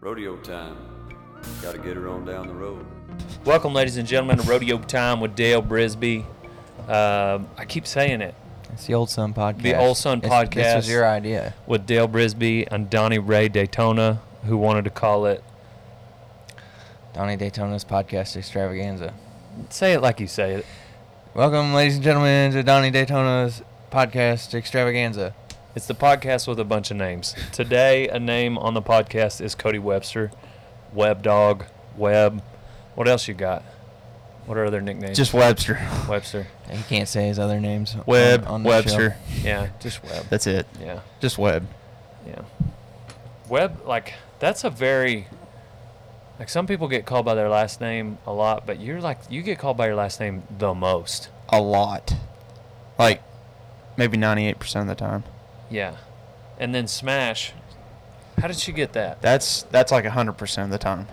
Rodeo time. Gotta get her on down the road. Welcome, ladies and gentlemen, to Rodeo Time with Dale Brisby. Uh, I keep saying it It's the Old Sun podcast. The Old Sun It's- This podcast. was your idea. with Dale Brisby and Donnie Ray Daytona, who wanted to call it. Donnie Daytona's podcast extravaganza. Say it like you say it. Welcome, ladies and gentlemen, to Donnie Daytona's podcast extravaganza. It's the podcast with a bunch of names. Today, a name on the podcast is Cody Webster, Web Dog, Web. What else you got? What are other nicknames? Just Webster. Webster. He can't say his other names. on- on the Webster. Yeah, just Web. That's it. Yeah, Just Web. yeah. Web, like that's a very like some people get called by their last name a lot, but you're like you get called by your last name the most. A lot. Like maybe 98% of the time. Yeah, and then Smash. How did she get that? That's that's like 100% of the time.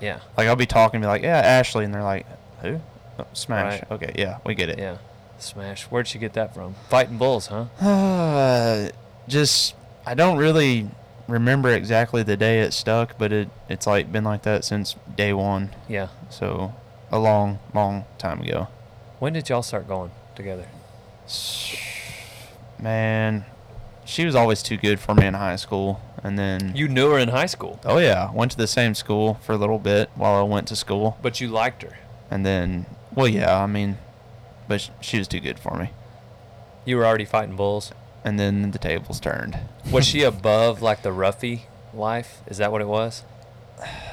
Yeah, Like I'll be talking be like, "Yeah, Ashley." And they're like, "Who?" Oh, Smash. Right. Okay, yeah, we get it. yeah. Smash. Where'd she get that from? Fighting Bulls, huh? Uh, just I don't really remember exactly the day it stuck, but it it's like been like that since day 1. Yeah. So, a long, long time ago. When did y'all start going together? Man, she was always too good for me in high school, and then You knew her in high school, Oh yeah, went to the same school for a little bit while I went to school, but you liked her. and then well yeah, I mean, but sh- she was too good for me, You were already fighting bulls. and then the tables turned. Was she above like the roughy life? Is that what it was?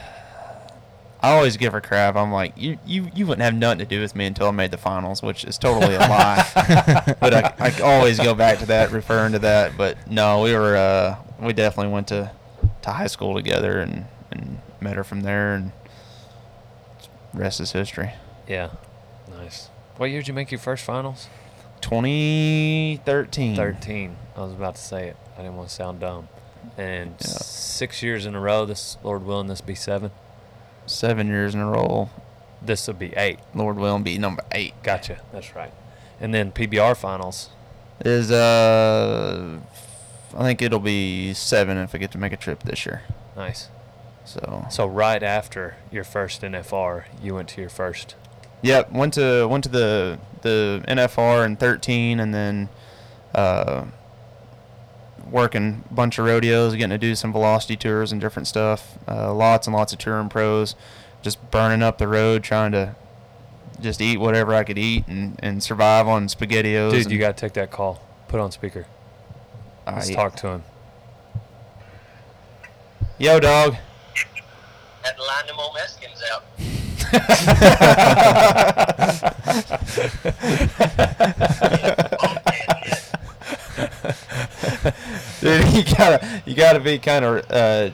I always give her crap. I'm like, you you you wouldn't have nothing to do with me until I made the finals, which is totally a lie. but I, I always go back to that, referring to that. But no, we were uh, we definitely went to to high school together and and met her from there, and rest is history. Yeah. Nice. What year did you make your first finals? 2013. 13. I was about to say it. I didn't want to sound dumb. And Yeah. six years in a row, this, Lord willing, this be seven. Seven years in a row. This will be eight. Lord willing, be number eight. Gotcha. That's right. And then PBR finals. Is uh, I think it'll be seven if I get to make a trip this year. Nice. So. So right after your first NFR, you went to your first. Yep, went to went to the the NFR in 13, and then uh, working a bunch of rodeos, getting to do some velocity tours and different stuff. Uh, lots and lots of touring pros, just burning up the road, trying to just eat whatever I could eat and, and survive on spaghettios. Dude, and- you got to take that call. Put on speaker. All Let's right. talk to him. Yo, dog. Had to line them old Mexicans out. Dude, you gotta you gotta be kind of uh,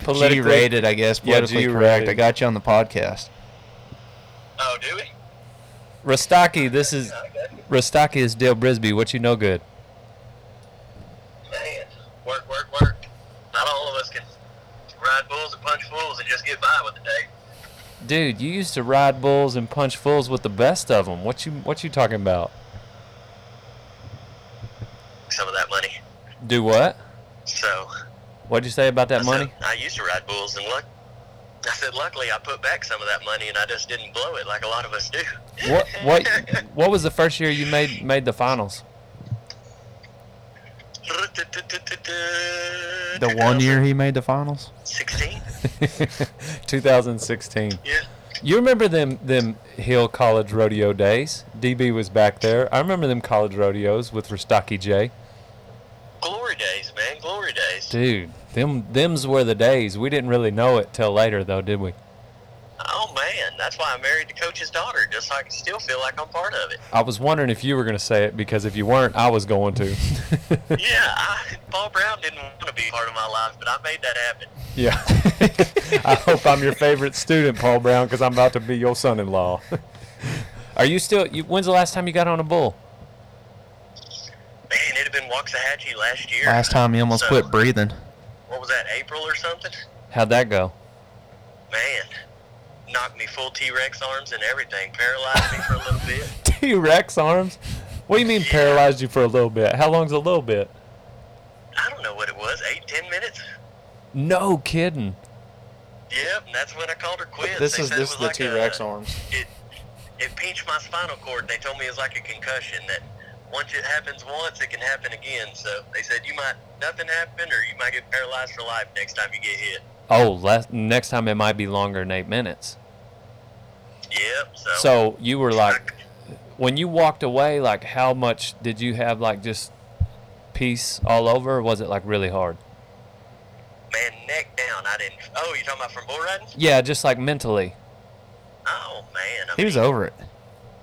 Politically- G-rated, I guess. Yeah, Politically correct. G-rated. I got you on the podcast. Oh, do we? Rostockie, this is Okay. Rostockie is Dale Brisby. What you know good? Man, work, work, work. Not all of us can ride bulls and punch fools and just get by with the day. Dude, you used to ride bulls and punch fools with the best of them. What you what you talking about? Some of that money. Do what? So, What'd you say about that I money? Said, I used to ride bulls, and luck. I said, luckily, I put back some of that money, and I just didn't blow it like a lot of us do. What what what was the first year you made made the finals? The one year he made the finals. 16. 2016. Yeah. You remember them them Hill College rodeo days? DB was back there. I remember them college rodeos with Rostockie J. Glory days, man. Glory days. Dude, them them's were the days. We didn't really know it till later though, did we? Oh man, that's why I married the coach's daughter, just so I can still feel like I'm part of it. I was wondering if you were going to say it because if you weren't, I was going to. Yeah, I, Paul Brown didn't want to be part of my life, but I made that happen. Yeah. I hope I'm your favorite student, Paul Brown, because I'm about to be your son-in-law. Are you still? You, when's the last time you got on a bull? Man, it had been Waxahachie last year. Last time he almost So, quit breathing. What was that, April or something? How'd that go? Man, knocked me full T-Rex arms and everything, paralyzed me for a little bit. T-Rex arms. What do you mean Yeah. paralyzed you for a little bit? How long's a little bit? I don't know what it was, eight, ten minutes. No kidding. Yep, and that's when I called her quits. This They is this is the like T Rex arms. It it pinched my spinal cord. They told me it was like a concussion. That once it happens once, it can happen again. So they said you might nothing happen, or you might get paralyzed for life next time you get hit. Oh, less, next time it might be longer than eight minutes. Yep. So. So you were like, when you walked away, like how much did you have like just peace all over? Or was it like really hard? man, neck down. I didn't. Oh, you talking about from bull riding? Yeah, just like mentally. Oh man. I He was over it.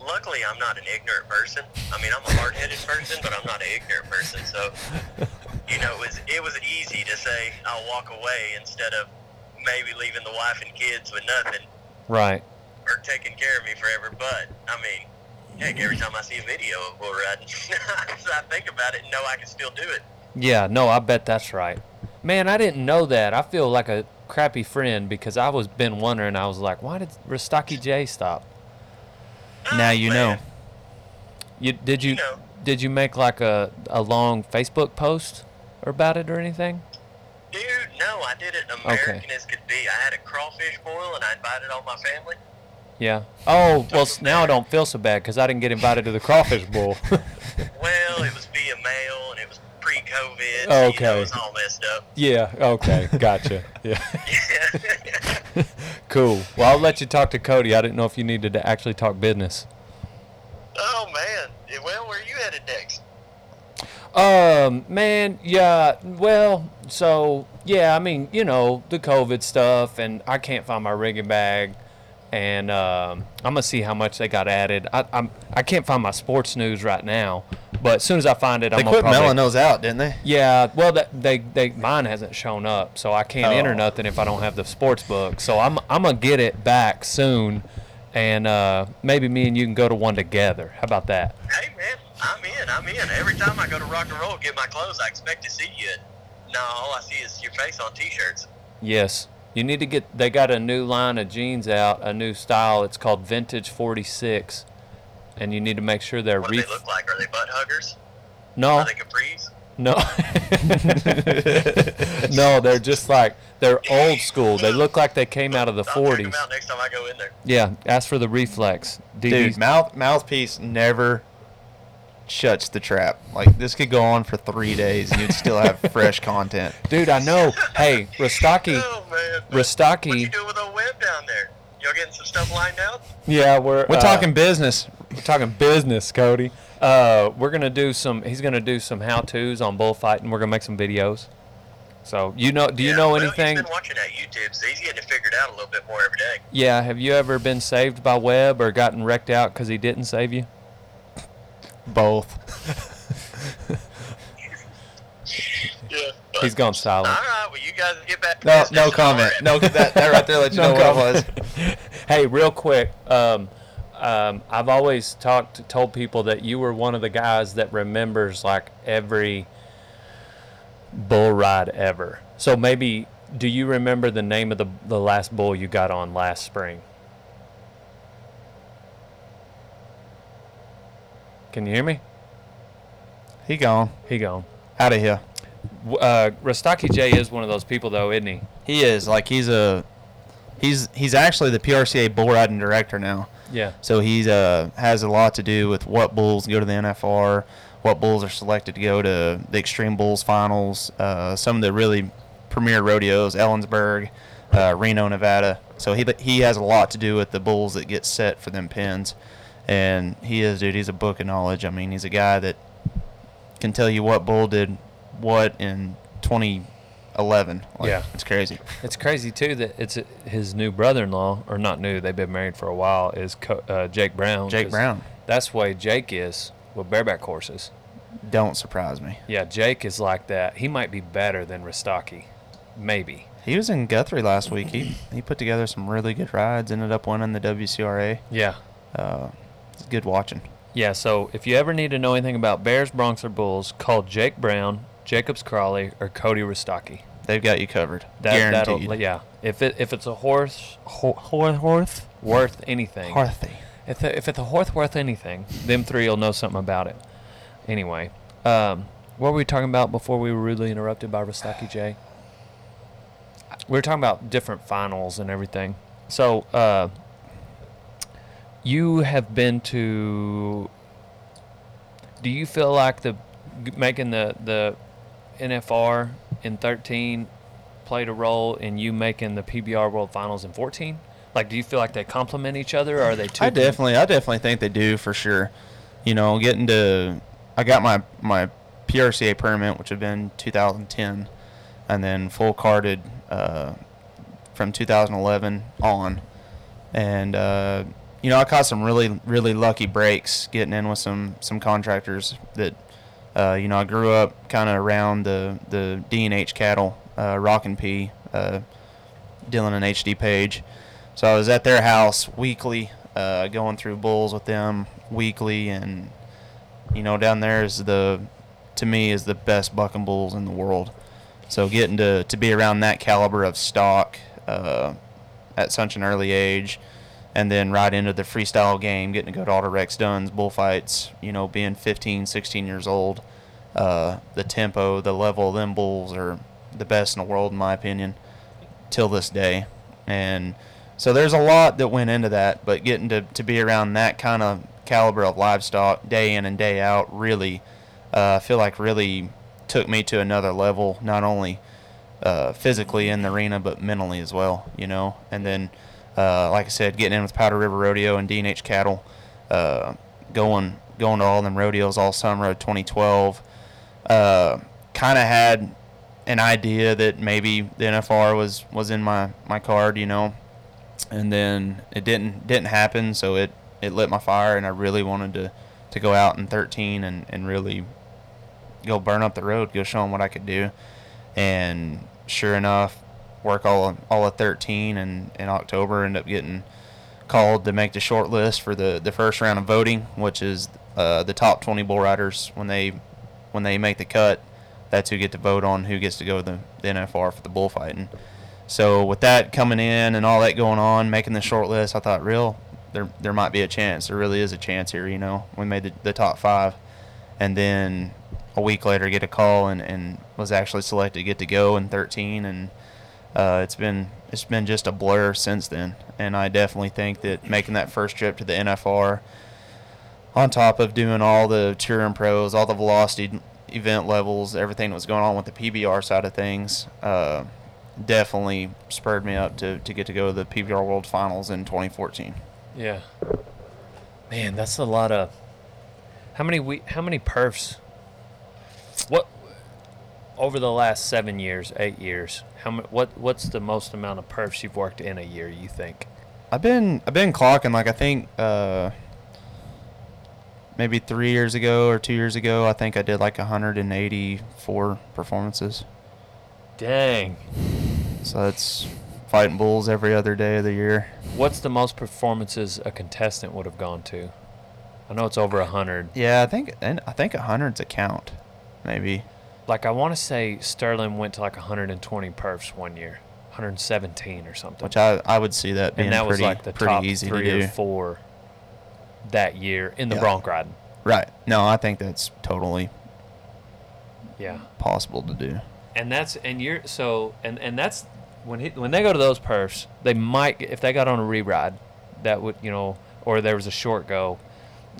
Luckily I'm not an ignorant person. I mean, I'm a hard-headed person, but I'm not an ignorant person. So, you know, it was it was easy to say I'll walk away instead of maybe leaving the wife and kids with nothing Right. or taking care of me forever. But I mean, heck, every time I see a video of bull riding, I think about it and know I can still do it. Yeah, no, I bet that's right. Man, I didn't know that. I feel like a crappy friend because I was been wondering. I was like, why did Rostockie J stop? Now you know. You did you You know. did you make like a a long Facebook post about it or anything? Dude, no, I did it American as could be. I had a crawfish boil and I invited all my family. Yeah. Oh, well, now I don't feel so bad because I didn't get invited to the crawfish bowl. Well, it was via mail and it was pre-COVID. Oh, so, You know, okay. it was all messed up. yeah. Okay. Gotcha. Yeah. Yeah. Cool. Well, I'll let you talk to Cody. I didn't know if you needed to actually talk business. oh man. Well, where are you headed next? Um, man, yeah. Well, so yeah, I mean, you know, the COVID stuff, and I can't find my rigging bag, and um, I'm gonna see how much they got added. I, I'm I can't find my sports news right now, but as soon as I find it, They I'm gonna quit probably. mailing those out, didn't they? Yeah, well, that they they mine hasn't shown up, so I can't enter Oh. nothing if I don't have the sports book. So I'm I'm gonna get it back soon, and uh, maybe me and you can go to one together. How about that? Hey man, I'm in. I'm in. Every time I go to rock and roll, get my clothes, I expect to see you. No, all I see is your face on T-shirts. Yes. You need to get. They got a new line of jeans out, a new style. It's called Vintage 46, and you need to make sure they're What do they look like? Are they butt huggers? No, Are they capris? no, no. They're just like they're old school. They look like they came out of the I'll check 40s. them out next time I go in there. Yeah. Ask for the reflex. Dude, mouth mouthpiece never shuts the trap. Like this could go on for three days and you'd still have fresh content. Dude, I know. Hey, Rostockie. Oh man. Rostockie- What you doing with old web down there? Y'all getting some stuff lined out? Yeah, we're We're uh, talking business. We're talking business, Cody. Uh, we're gonna do some. He's gonna do some how-tos on bullfighting. We're gonna make some videos. So you know, do you Yeah, know well, anything? He's been watching that YouTube, so he's getting it figured out a little bit more every day. Yeah. Have you ever been saved by Webb or gotten wrecked out because he didn't save you? Both. Yeah. He's gone silent. All right. Well, you guys get back. No, no comment. No, that, that right there let you No know what it comment. was. hey, real quick. Um, um, I've always talked, told people that you were one of the guys that remembers like every bull ride ever. So maybe, do you remember the name of the the last bull you got on last spring? Can you hear me? He gone. He gone. Out of here. Uh, Rostockie J is one of those people though, isn't he? He is like he's a he's he's actually the PRCA bull riding director now. Yeah. So he's uh has a lot to do with what bulls go to the NFR, what bulls are selected to go to the Extreme Bulls finals, uh, some of the really premier rodeos, Ellensburg, uh, Reno, Nevada. So he he has a lot to do with the bulls that get set for them pins, and he is dude. He's a book of knowledge. I mean, he's a guy that can tell you what bull did what in 2011. Like, Yeah. it's crazy. It's crazy too that it's his new brother-in-law, or not new. They've been married for a while. Is Co- uh, Jake Brown? Jake 'cause Brown. That's why Jake is with bareback horses. Don't surprise me. Yeah, Jake is like that. He might be better than Rostockie, maybe. He was in Guthrie last week. He he put together some really good rides. Ended up winning the WCRA. Yeah, Uh, it's good watching. yeah. So if you ever need to know anything about bears, broncs, or bulls, call Jake Brown, Jacobs Crawley, or Cody Rostockie. They've got you covered. That, Guaranteed. Yeah. If it if it's a horse, ho- ho- horse worth anything, Harthy. If, if it's a horse worth anything, them three will know something about it. Anyway, um, what were we talking about before we were rudely interrupted by Rostockie J? we were talking about different finals and everything. So, uh, you have been to. Do you feel like the making the the NFR in 13 played a role in you making the PBR World Finals in 14? Like, do you feel like they complement each other, or are they two? I definitely, I definitely think they do for sure. You know, getting to, I got my my PRCA permit, which had been 2010, and then full carded uh, from 2011 on, and uh, you know, I caught some really really lucky breaks getting in with some some contractors that. Uh, you know, I grew up kind of around the the D and H cattle, uh, Rock and P, uh, Dillon and HD Page. So I was at their house weekly, uh, going through bulls with them weekly, and you know down there is the, to me is the best bucking bulls in the world. So getting to to be around that caliber of stock uh, at such an early age, and then right into the freestyle game, getting to go to the Rex Dunn's bullfights, you know, being 15, 16 years old, uh, the tempo, the level of them bulls are the best in the world in my opinion, till this day, and so there's a lot that went into that, but getting to, to be around that kind of caliber of livestock day in and day out really, uh, I feel like really took me to another level, not only uh, physically in the arena, but mentally as well, you know. And then, uh, like I said, getting in with Powder River Rodeo and D&H Cattle, uh, going going to all them rodeos all summer of 2012, uh, kind of had an idea that maybe the NFR was was in my my card, you know? And then it didn't didn't happen so it it lit my fire and i really wanted to to go out in 13 and and really go burn up the road go show them what i could do. And sure enough work all all of 13 and in october end up getting called to make the short list for the the first round of voting which is uh, the top 20 bull riders when they when they make the cut that's who get to vote on who gets to go to the, the nfr for the bullfighting so with that coming in and all that going on, making the short list, I thought, real, there there might be a chance. There really is a chance here. You know, we made the, the top five, and then a week later get a call and, and was actually selected to get to go in 13, and uh, it's been it's been just a blur since then. And I definitely think that making that first trip to the NFR, on top of doing all the touring pros, all the velocity event levels, everything that was going on with the PBR side of things. Uh, definitely spurred me up to, to get to go to the PBR World Finals in 2014. Yeah. Man, that's a lot of. How many we? How many perfs? What? Over the last seven years, eight years, how mu- What? What's the most amount of perfs you've worked in a year? You think? I've been I've been clocking like I think uh, maybe three years ago or two years ago. I think I did like 184 performances. Dang. So that's fighting bulls every other day of the year. What's the most performances a contestant would have gone to? I know it's over a hundred. Yeah, I think and I think 100's a count, maybe. Like I want to say Sterling went to like 120 perfs one year, 117 or something. Which I I would see that being and that pretty was like the pretty top easy to three do. or four that year in the Yeah. bronc riding. Right. No, I think that's totally Yeah. possible to do. and that's and you're so and and that's when he, when they go to those perfs, they might if they got on a re-ride, that would you know, or there was a short go,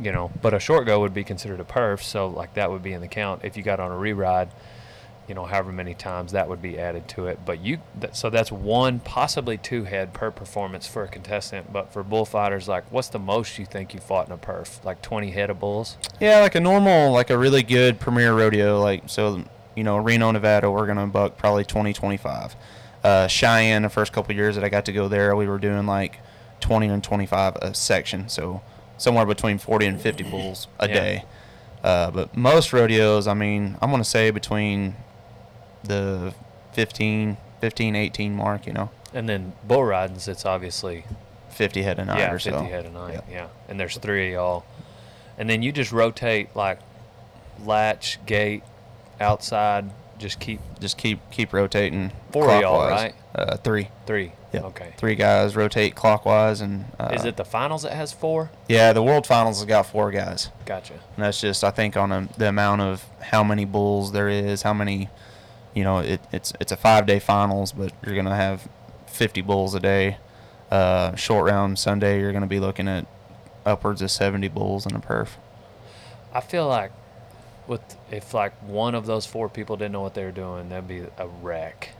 you know, but a short go would be considered a perf, so like that would be in the count if you got on a re-ride, you know, however many times that would be added to it. But you so that's one possibly two head per performance for a contestant, but for bullfighters, like what's the most you think you fought in a perf? Like 20 head of bulls? Yeah, like a normal, like a really good premier rodeo. Like so, you know, Reno, Nevada, we're gonna buck probably 20, 25. Uh, Cheyenne, the first couple years that I got to go there, we were doing like 20 and 25 a section, so somewhere between 40 and 50 bulls a Yeah. day. Uh, but most rodeos, I mean, I'm gonna say between the 15, 15, 18 mark. You know, And then bull ridings, it's obviously 50 head a night yeah, or 50 so. head a night. Yeah. Yeah. And there's three of y'all. And then you just rotate like latch, gate, outside, just keep Just keep keep rotating. Four of y'all, right? Uh, three. three. Yeah. Okay. Three guys rotate clockwise, and uh, Is it the finals that has four? Yeah, the World Finals has got four guys. Gotcha. And that's just, I think, on a, the amount of how many bulls there is, how many you know, it, it's it's a five day finals, but you're gonna have 50 bulls a day. Uh, short round Sunday, you're gonna be looking at upwards of 70 bulls in a perf. I feel like with if like one of those four people didn't know what they were doing, that'd be a wreck.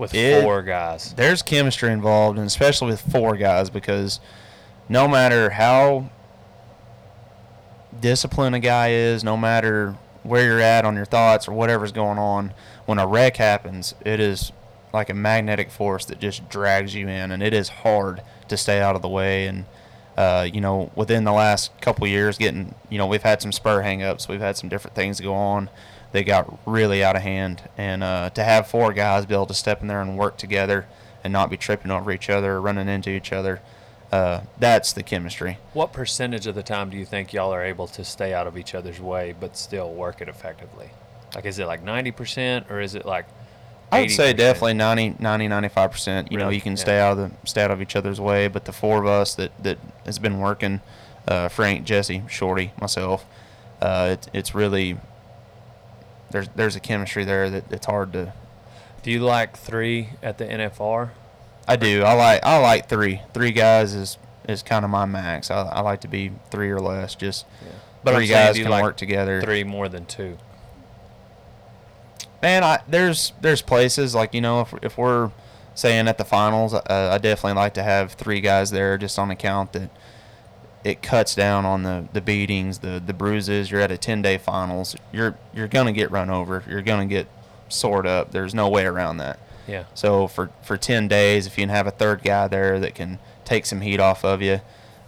With It- four guys. There's chemistry involved, and especially with four guys, because no matter how disciplined a guy is, no matter where you're at on your thoughts or whatever's going on, when a wreck happens, it is like a magnetic force that just drags you in, and it is hard to stay out of the way. And uh, you know, within the last couple years, getting you know, we've had some spur hangups, we've had some different things go on. They got really out of hand, and uh, to have four guys be able to step in there and work together and not be tripping over each other or running into each other, uh, that's the chemistry. What percentage of the time do you think y'all are able to stay out of each other's way but still work it effectively? Like, is it like 90% or is it like I would say definitely 90, 90 95%. You know, you can Yeah. stay out of the stay out of each other's way, but the four of us that that has been working, uh, Frank, Jesse, Shorty, myself, uh, it, it's really there's there's a chemistry there that it's hard to. Do you like three at the NFR? I do. I like I like three. Three guys is is kind of my max. I, I like to be three or less. Just But I'm three guys can like work together. Three more than two. Man, I there's there's places like you know if if we're saying at the finals, uh, I definitely like to have three guys there just on account that it cuts down on the the beatings, the the bruises. You're at a 10 day finals. You're you're gonna get run over. You're gonna get sored up. There's no way around that. Yeah. So for for 10 days, if you can have a third guy there that can take some heat off of you,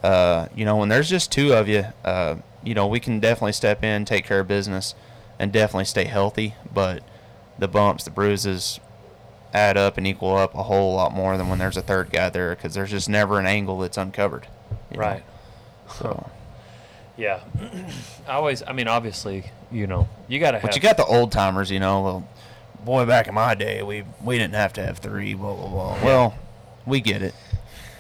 uh, you know, when there's just two of you, uh, you know, we can definitely step in, take care of business, and definitely stay healthy. But the bumps, the bruises add up and equal up a whole lot more than when there's a third guy there because there's just never an angle that's uncovered. know. So, Yeah. I always, I mean, obviously, you know, you got to have. but you got the old timers, you know. Well, boy, back in my day, we we didn't have to have three. Blah blah blah. Well, we get it.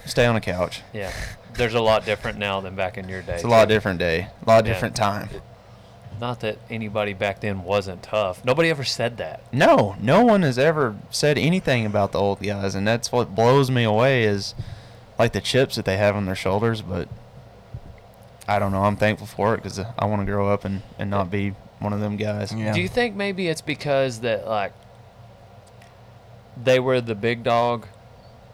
Stay on the couch. Yeah. There's a lot different now than back in your day. It's a lot different day, a lot Yeah. different time. Not that anybody back then wasn't tough. Nobody ever said that. No, no one has ever said anything about the old guys, and that's what blows me away is like the chips that they have on their shoulders. But I don't know. I'm thankful for it because I want to grow up and, and not be one of them guys. Yeah. Do you think maybe it's because that like they were the big dog,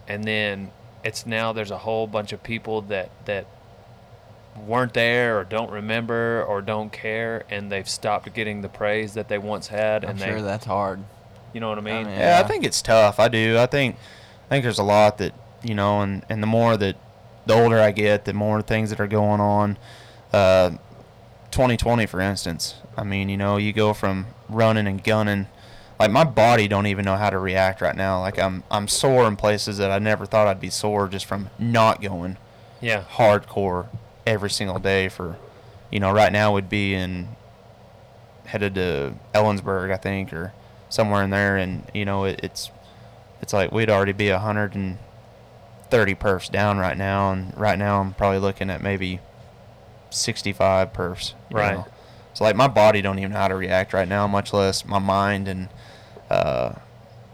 and then it's now there's a whole bunch of people that that weren't there or don't remember or don't care, and they've stopped getting the praise that they once had, I'm and sure they, that's hard. you know what I mean? mean, Yeah, Yeah. I think it's tough. I do. I think I think there's a lot that you know, and and the more that the older I get, the more things that are going on. Uh, 2020, for instance. I mean, you know, you go from running and gunning. Like my body don't even know how to react right now. Like I'm I'm sore in places that I never thought I'd be sore just from not going Yeah. hardcore every single day for, you know, right now would be in headed to Ellensburg, I think, or somewhere in there, and you know, it, it's it's like we'd already be a hundred and thirty perfs down right now, and right now I'm probably looking at maybe sixty-five perfs. Right. know. So like my body don't even know how to react right now, much less my mind and. Uh,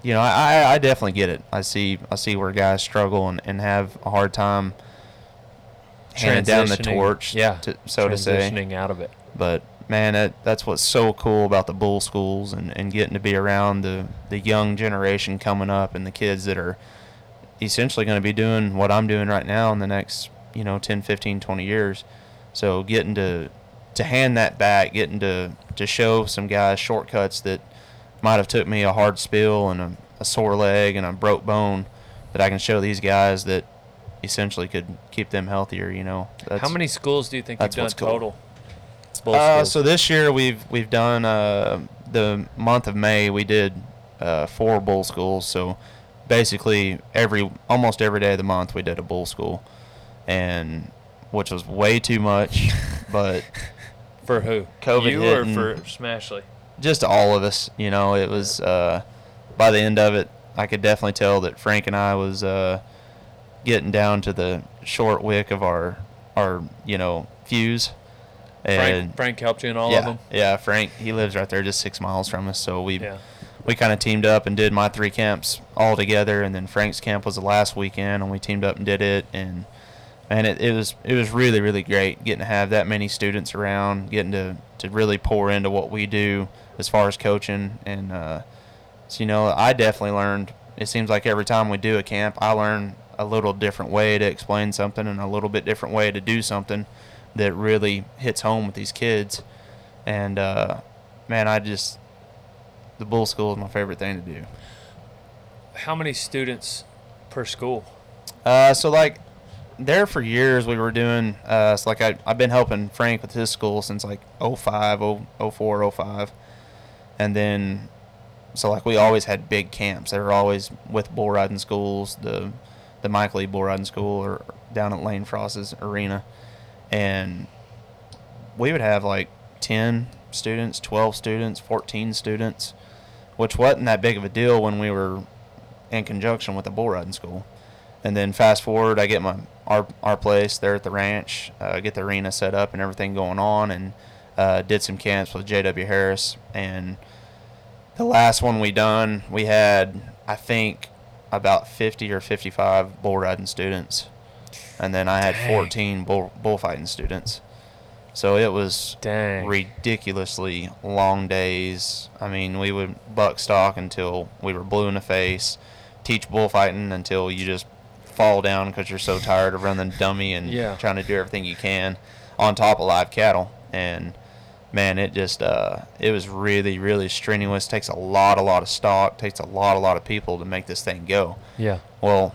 you know, I, I definitely get it. I see I see where guys struggle and, and have a hard time handing down the torch, yeah, to, so to say. transitioning out of it. But man, that, that's what's so cool about the bull schools and, and getting to be around the, the young generation coming up and the kids that are essentially going to be doing what I'm doing right now in the next, you know, 10, 15, 20 years. So getting to to hand that back, getting to to show some guys shortcuts that might have took me a hard spill and a, a sore leg and a broke bone that I can show these guys that essentially could keep them healthier, you know. How many schools do you think you've that's done cool. total? Uh, so this year we've we've done uh, the month of May we did uh, four bull schools. So basically every almost every day of the month we did a bull school, and which was way too much, but for who? COVID you hit or for Smashley? just all of us. You know, it was uh, by the end of it, I could definitely tell that Frank and I was uh, getting down to the short wick of our our you know fuse. And Frank, Frank helped you in all yeah, of them. Yeah, Frank. He lives right there, just six miles from us. So we Yeah. We kind of teamed up and did my three camps all together, and then Frank's camp was the last weekend, and we teamed up and did it, and and it, it was it was really really great getting to have that many students around, getting to to really pour into what we do as far as coaching, and uh, so you know I definitely learned. It seems like every time we do a camp, I learn a little different way to explain something and a little bit different way to do something that really hits home with these kids, and uh, man, I just the bull school is my favorite thing to do. How many students per school? Uh, so like there for years we were doing uh, so like I, I've been helping Frank with his school since like 05, 0, 04, 05. And then so like we always had big camps. They were always with bull riding schools, the the Mike Lee bull riding school or down at Lane Frost's arena. And we would have like 10 students, 12 students, 14 students, which wasn't that big of a deal when we were in conjunction with the bull riding school. And then fast forward, I get my our our place there at the ranch, uh, get the arena set up and everything going on, and uh, did some camps with J.W. Harris. And the last one we done, we had I think about 50 or 55 bull riding students, and then I had Dang. 14 bull bullfighting students. So it was Dang. ridiculously long days. I mean, we would buck stock until we were blue in the face, teach bullfighting until you just fall down because you're so tired of running dummy and Yeah. trying to do everything you can on top of live cattle. And man, it just uh, it was really really strenuous. Takes a lot a lot of stock. Takes a lot a lot of people to make this thing go. Yeah. Well,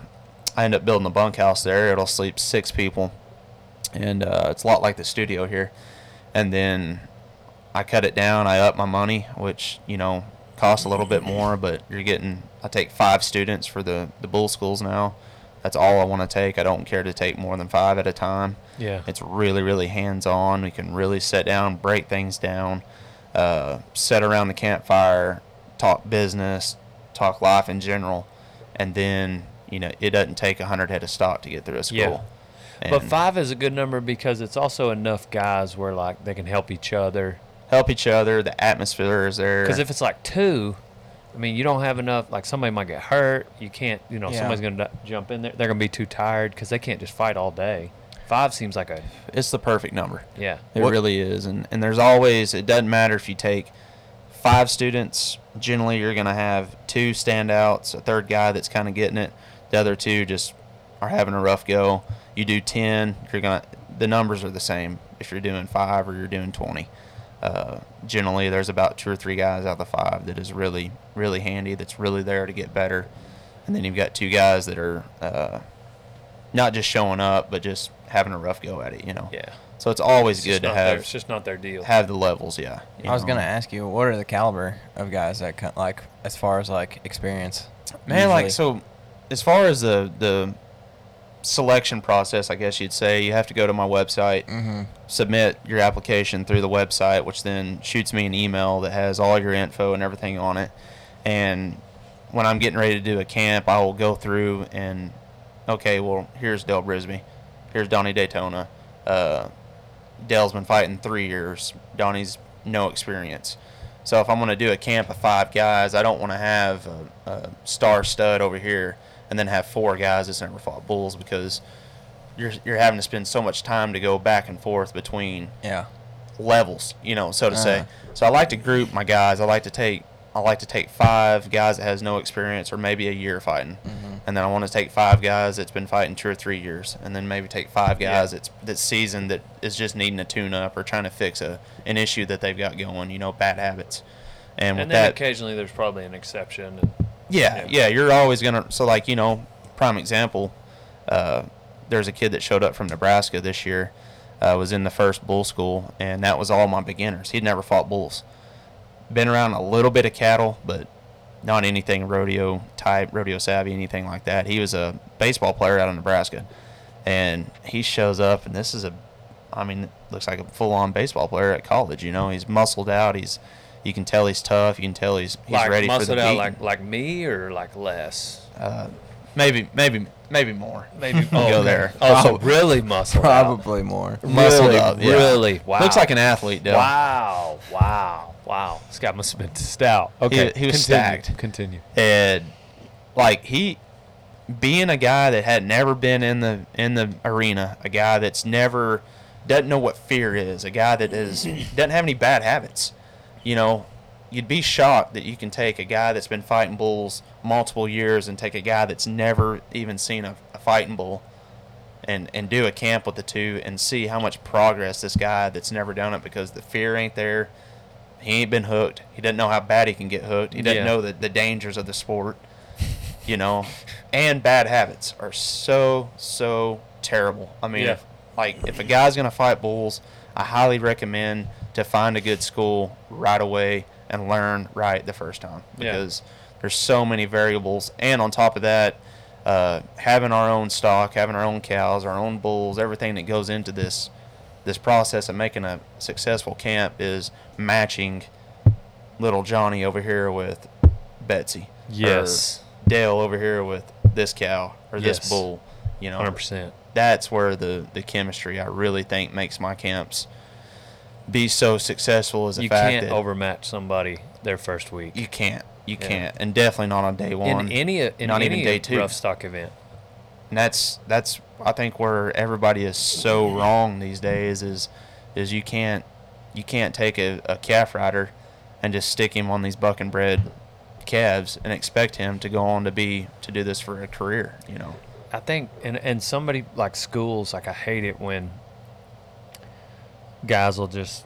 I end up building a bunkhouse there. It'll sleep six people, and uh, it's a lot like the studio here. And then I cut it down. I up my money, which you know costs a little bit more, but you're getting. I take five students for the the bull schools now. That's all I want to take. I don't care to take more than five at a time. Yeah. It's really, really hands on. We can really sit down, break things down, uh, sit around the campfire, talk business, talk life in general, and then you know it doesn't take a hundred head of stock to get through a school. Yeah. But five is a good number because it's also enough guys where like they can help each other. help each other. The atmosphere is there. Because if it's like two, I mean, you don't have enough. Like somebody might get hurt. You can't. You know, Yeah. somebody's gonna d- jump in there. They're gonna be too tired because they can't just fight all day. Five seems like a it's the perfect number. yeah. It What- really is, and and there's always it doesn't matter if you take five students. Generally, you're gonna have two standouts, a third guy that's kind of getting it. The other two just are having a rough go. You do ten, you're gonna the numbers are the same if you're doing five or you're doing twenty. Uh, generally, there's about two or three guys out of the five that is really really handy. That's really there to get better, and then you've got two guys that are uh, not just showing up, but just having a rough go at it. You know. Yeah. So it's always It's good to not their- have it's just not their deal. have the levels. Yeah. you I was know. gonna ask you, what are the caliber of guys that co- like as far as like experience? man, like so. As far as the the selection process, I guess you'd say you have to go to my website, Mhm. submit your application through the website, which then shoots me an email that has all your info and everything on it. And when I'm getting ready to do a camp, I will go through and okay, well, here's Dale Brisby, here's Donnie Daytona. Uh, Dale's been fighting three years. Donnie's no experience. So if I'm going to do a camp of five guys, I don't want to have a, a star stud over here and then have four guys that's never fought bulls because you're you're having to spend so much time to go back and forth between Yeah. levels, you know, so to say. Uh-huh. So I like to group my guys. I like to take I like to take five guys that has no experience or maybe a year fighting, Mm-hmm. and then I want to take five guys that's been fighting two or three years, and then maybe take five guys that's that's seasoned that is just needing a tune up or trying to fix a an issue that they've got going, you know, bad habits. And with and then that, occasionally there's probably an exception. Yeah, yeah, you're always gonna. So like you know, prime example, uh, there's a kid that showed up from Nebraska this year, uh, was in the first bull school, and that was all my beginners. He'd never fought bulls. Been around a little bit of cattle, but not anything rodeo type, rodeo savvy, anything like that. He was a baseball player out of Nebraska, and he shows up, and this is a, I mean, looks like a full-on baseball player at college. You know, he's muscled out. He's, you can tell he's tough. You can tell he's he's like ready for the muscled out like like me or like less. Uh, maybe, maybe, maybe more. Maybe We'll go okay. there. Oh, so really muscled out. Probably more. Muscled really, up, yeah. really. Wow. Looks like an athlete, though. Wow, wow, Wow, this guy must have been stout. Okay, he was continue, stacked. Continue. and like he being a guy that had never been in the in the arena a guy that's never doesn't know what fear is a guy that is doesn't have any bad habits you know you'd be shocked that you can take a guy that's been fighting bulls multiple years and take a guy that's never even seen a, a fighting bull and and do a camp with the two and see how much progress this guy that's never done it because the fear ain't there. He ain't been hooked. He doesn't know how bad he can get hooked. He doesn't Yeah. know the, the dangers of the sport you know. And bad habits are so so terrible. I mean Yeah. if, like if a guy's gonna fight bulls i highly recommend to find a good school right away and learn right the first time Yeah. because there's so many variables and on top of that uh, having our own stock having our own cows our own bulls everything that goes into this this process of making a successful camp is matching little johnny over here with betsy Yes. Dale over here with this cow or this bull. You know, Hundred percent. that's where the the chemistry I really think makes my camps be so successful. Is the You fact can't that overmatch somebody their first week. you can't, you Yeah. can't, and definitely not on day one. in any in not any even day two. rough stock event. and that's that's I think where everybody is so wrong these days is is you can't you can't take a, a calf rider and just stick him on these buck and bred calves and expect him to go on to be to do this for a career. You know. I think, and and somebody like schools, like I hate it when guys will just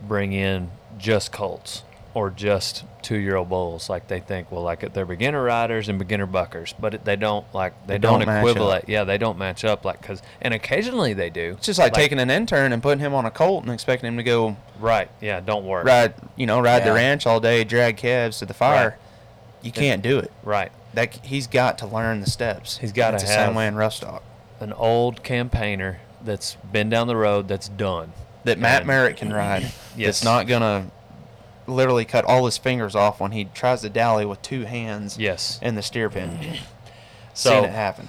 bring in just colts or just two-year-old bulls. Like they think, well, like they're beginner riders and beginner buckers, but it, they don't like they, They don't, don't equivalent. Yeah, they don't match up. Like because and occasionally they do. It's just like, taking an intern and putting him on a colt and expecting him to go right. Yeah, don't work. ride, you know, ride the ranch all day, drag calves to the fire. Right. You can't do it. Right. That he's got to learn the steps. He's It's the have- same way in rough stock. An old campaigner that's been down the road that's done. That Matt Merritt can ride. Yes. That's not gonna literally cut all his fingers off when he tries to dally with two hands. Yes. In the steer pin. So- Seen it happen.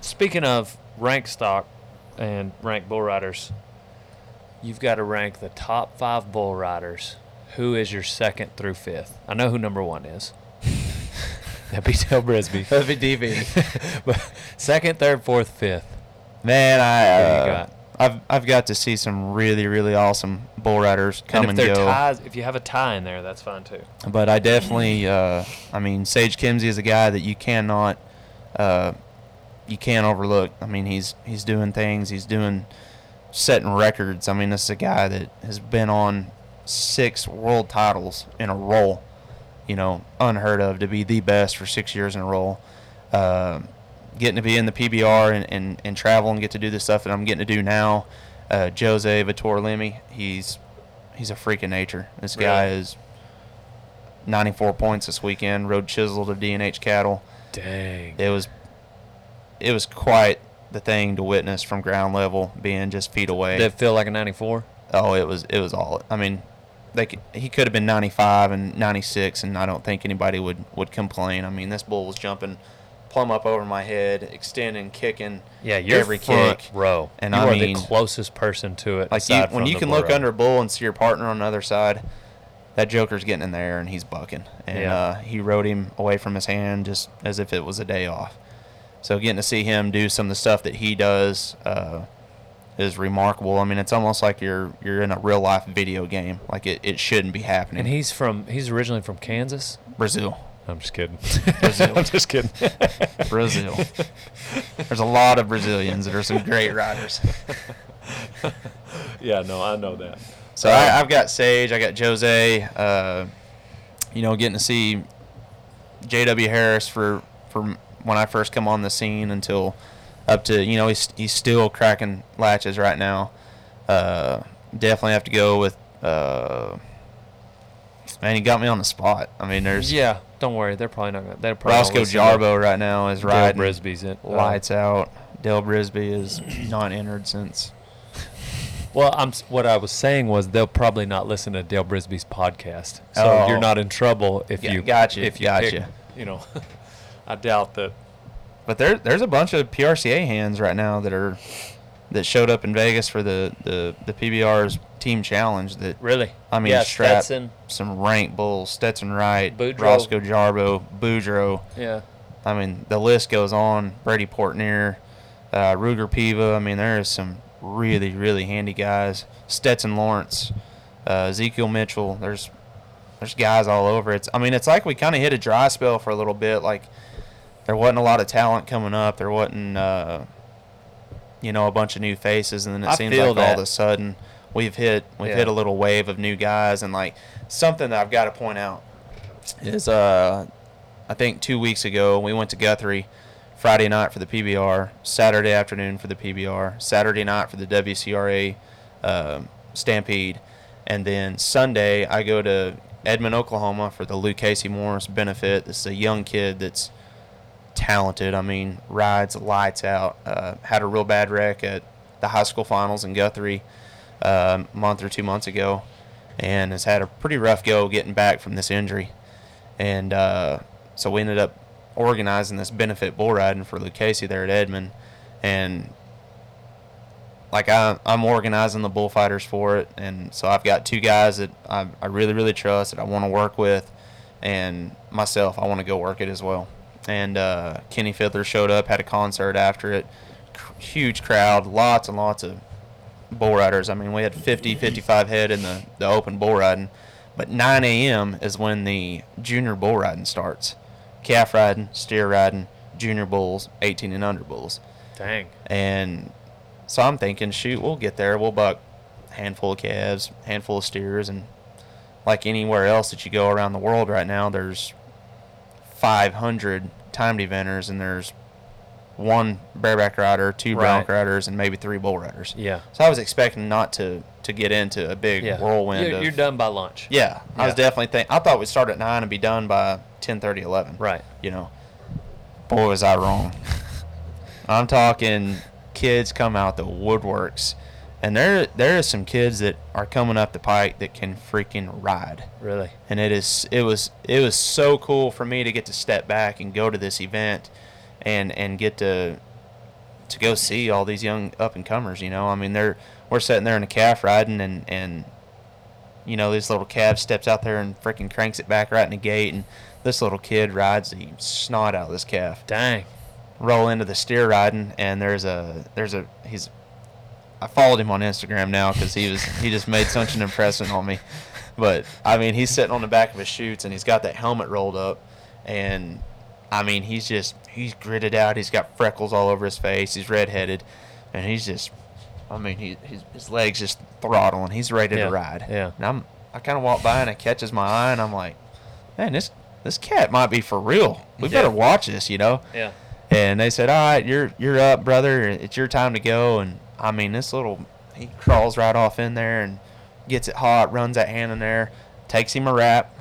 Speaking of rank stock and rank bull riders, you've got to rank the top five bull riders. Who is your second through fifth? I know who number one is. That'd be Dale Brisby. That'd be DV. but second, third, fourth, fifth. Man, I Who you uh, got? I've I've got to see some really really awesome bull riders come and and, if they're go. ties, if you have a tie in there, that's fine too. But I definitely, uh, I mean, Sage Kimzey is a guy that you cannot, uh, you can't overlook. I mean, he's he's doing things. He's doing, setting records. I mean, this is a guy that has been on six world titles in a row. You know, unheard of to be the best for six years in a row. Uh, getting to be in the PBR and, and, and travel and get to do the stuff that I'm getting to do now. Uh, Jose Vitor Leme, he's he's a freak of nature. This guy Really? is 94 points this weekend. Rode Chisel to DNH Cattle. Dang. It was it was quite the thing to witness from ground level, being just feet away. Did it feel like a 94? oh, it was it was all. I mean, they could, he could have been 95 and 96, and I don't think anybody would would complain. I mean, this bull was jumping plumb up over my head, extending, kicking. Yeah, you're every front kick. row. And you I are mean- the closest person to it. Like you, when you can look rider. under a bull and see your partner on the other side, that Joker's getting in there and he's bucking. And Yeah. uh, he rode him away from his hand just as if it was a day off. So getting to see him do some of the stuff that he does uh, is remarkable. I mean, it's almost like you're you're in a real life video game. Like it, it shouldn't be happening. And he's from he's originally from Kansas. Brazil. I'm just kidding. Brazil. I'm just kidding. Brazil. There's a lot of Brazilians that are some great riders. yeah, no, I know that. So I, I've got Sage, I got Jose. Uh, you know, getting to see J.W. Harris for for when I first come on the scene until up to you know he's he's still cracking latches right now. Uh, definitely have to go with. Uh, man, he got me on the spot. I mean, there's Yeah, don't worry. They're probably not gonna. They're probably Roscoe Jarboe right now is riding. Dale Brisby's in. uh, lights out. Dale Brisby is not entered since. Well, I'm. What I was saying was they'll probably not listen to Dale Brisby's podcast, so Oh. you're not in trouble if Yeah, you. gotcha, If you gotcha. pick- you know, I doubt that. But there, there's a bunch of PRCA hands right now that are that showed up in Vegas for the the the PBR's team challenge. That Really? I mean, yeah, strap Stetson. some rank bulls: Stetson Wright, Boudreaux. Roscoe Jarboe, Boudreaux. Yeah. I mean, the list goes on. Brady Portenier, uh, Ruger Piva. I mean, there is some really, really handy guys. Stetson Lawrence, uh, Ezekiel Mitchell. There's there's guys all over. It's I mean, it's like we kind of hit a dry spell for a little bit. Like there wasn't a lot of talent coming up. There wasn't, uh, you know, a bunch of new faces, and then it I seems like all of a sudden we've hit we've Yeah. hit a little wave of new guys, and like something that I've got to point out is uh, I think two weeks ago we went to Guthrie Friday night for the PBR, Saturday afternoon for the PBR, Saturday night for the WCRA um Stampede, and then Sunday I go to Edmond, Oklahoma for the Lou Casey Morris benefit. This is a young kid that's talented. I mean, rides lights out. Uh, had a real bad wreck at the high school finals in Guthrie uh, a month or two months ago, and has had a pretty rough go getting back from this injury. And uh, so we ended up organizing this benefit bull riding for Casey there at Edmond, and like I, I'm organizing the bullfighters for it, and so I've got two guys that I, I really really trust that I want to work with, and myself I want to go work it as well. And uh, Kenny Fiddler showed up, had a concert after it, C- huge crowd, lots and lots of bull riders. I mean, we had 50, 55 head in the, the open bull riding, but 9 a.m. is when the junior bull riding starts. Calf riding, steer riding, junior bulls, 18 and under bulls. Dang. And so I'm thinking, shoot, we'll get there. We'll buck a handful of calves, handful of steers, and like anywhere else that you go around the world right now, there's 500 timed eventers, and there's one bareback rider, two bronc Right. riders, and maybe three bull riders. Yeah. So I was expecting not to to get into a big Yeah. whirlwind. You're, of, you're done by lunch. Yeah, I was definitely think. I thought we'd start at nine and be done by 10:30, 11. Right. You know, boy was I wrong. I'm talking kids come out the woodworks, and there there are some kids that are coming up the pike that can freaking ride, Really. and it is it was it was so cool for me to get to step back and go to this event, and and get to to go see all these young up and comers. You know, I mean they're we're sitting there in a calf riding and and you know this little calf steps out there and freaking cranks it back right in the gate and this little kid rides the snot out of this calf Dang. roll into the steer riding and there's a there's a he's I followed him on Instagram now because he was he just made such an impression on me. But I mean, he's sitting on the back of his chutes and he's got that helmet rolled up, and I mean, he's just he's gritted out. He's got freckles all over his face. He's redheaded, and he's just, I mean, he his, his legs just throttling. He's ready Yeah, to ride. yeah. And I'm I kind of walk by and it catches my eye and I'm like, man, this this cat might be for real. We Yeah. better watch this, you know. Yeah. And they said, "All right, you're you're up, brother. It's your time to go." And I mean, this little he crawls right off in there and gets it hot, runs that hand in there, takes him a wrap,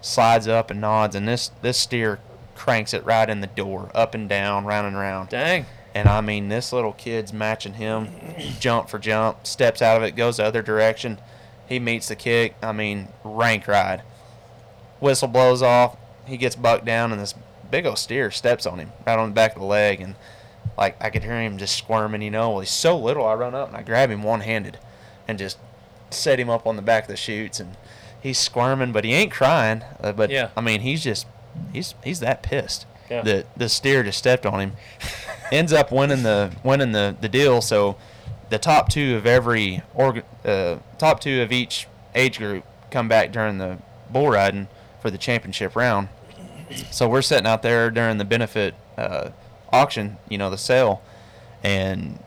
slides up and nods, and this this steer cranks it right in the door, up and down, round and round. Dang. And I mean, this little kid's matching him, jump for jump, steps out of it, goes the other direction. He meets the kick. I mean, rank ride. Whistle blows off. He gets bucked down, and this big old steer steps on him right on the back of the leg. And like I could hear him just squirming, you know. Well, he's so little. I run up and I grab him one handed, and just set him up on the back of the chutes, and he's squirming, but he ain't crying. Uh, but Yeah. I mean, he's just he's he's that pissed Yeah. that the steer just stepped on him. Ends up winning the winning the, the deal. So the top two of every org, uh, top two of each age group come back during the bull riding for the championship round. So we're sitting out there during the benefit uh, auction, you know, the sale, and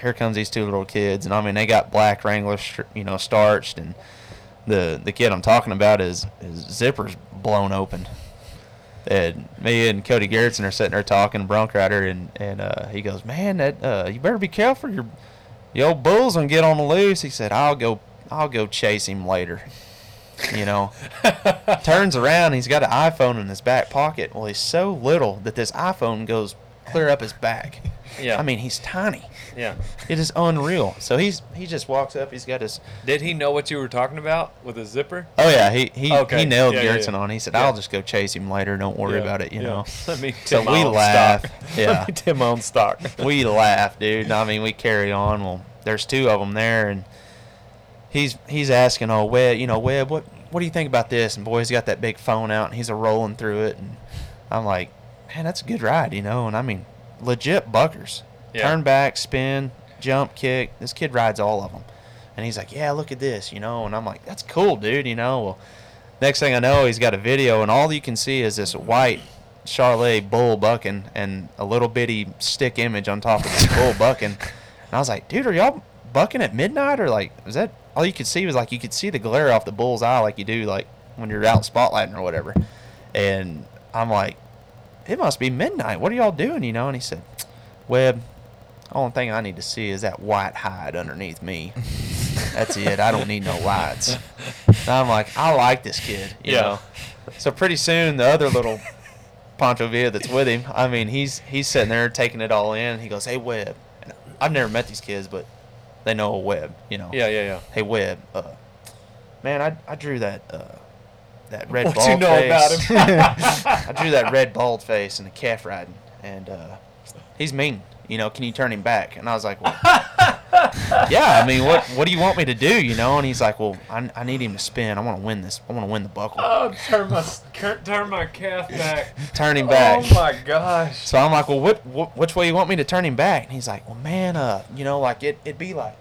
here comes these two little kids, and I mean they got black Wranglers, you know, starched, and the the kid I'm talking about is his zipper's blown open. And me and Cody Garrettson are sitting there talking, bronc rider, and and uh, he goes, "Man, that uh, you better be careful. Your your old bull's gonna get on the loose." He said, "I'll go, I'll go chase him later." You know, turns around, he's got an iPhone in his back pocket. Well, he's so little that this iPhone goes clear up his back. Yeah. I mean, he's tiny. yeah. It is unreal. So he's he just walks up. He's got his. Did he know what you were talking about with his zipper? Oh yeah, he he, Okay. he nailed Yeah, yeah, yeah. on. He said. "I'll just go chase him later. Don't worry about it." You know. Let me So we laugh. stock. Yeah. Let me tip my own stock. we laugh, dude. I mean, we carry on. Well, there's two of them there, and he's he's asking, "Oh, Webb, you know, Webb, what what do you think about this?" And boy, he's got that big phone out, and he's a rolling through it, and I'm like, "Man, that's a good ride, you know." And I mean, legit buckers, Yeah. turn back, spin, jump, kick. This kid rides all of them, and he's like, "Yeah, look at this," you know. And I'm like, "That's cool, dude," you know. Well, next thing I know, he's got a video, and all you can see is this white Charolais bull bucking and a little bitty stick image on top of this bull bucking. And I was like, dude, are y'all bucking at midnight or like, is that all you could see was like you could see the glare off the bull's eye like you do like when you're out spotlighting or whatever. And I'm like, it must be midnight. What are y'all doing? You know? And he said, Webb, only thing I need to see is that white hide underneath me. That's it. I don't need no lights. And I'm like, I like this kid. You Yeah. know. So pretty soon the other little Pancho Villa that's with him, I mean, he's he's sitting there taking it all in. He goes, "Hey Webb," and I've never met these kids, but they know a Webb. You know. Yeah, yeah, yeah. Hey Webb, uh, man, I I drew that uh, that red What bald you know face. about him? I drew that red bald face and the calf riding, and uh, he's mean. You know, can you turn him back? And I was like, well, yeah. I mean, what what do you want me to do? You know? And he's like, well, I, I need him to spin. I want to win this. I want to win the buckle. Oh, turn my turn my calf back. Turn him back. Oh my gosh. So I'm like, well, what, what which way you want me to turn him back? And he's like, well, man, uh, you know, like it it'd be like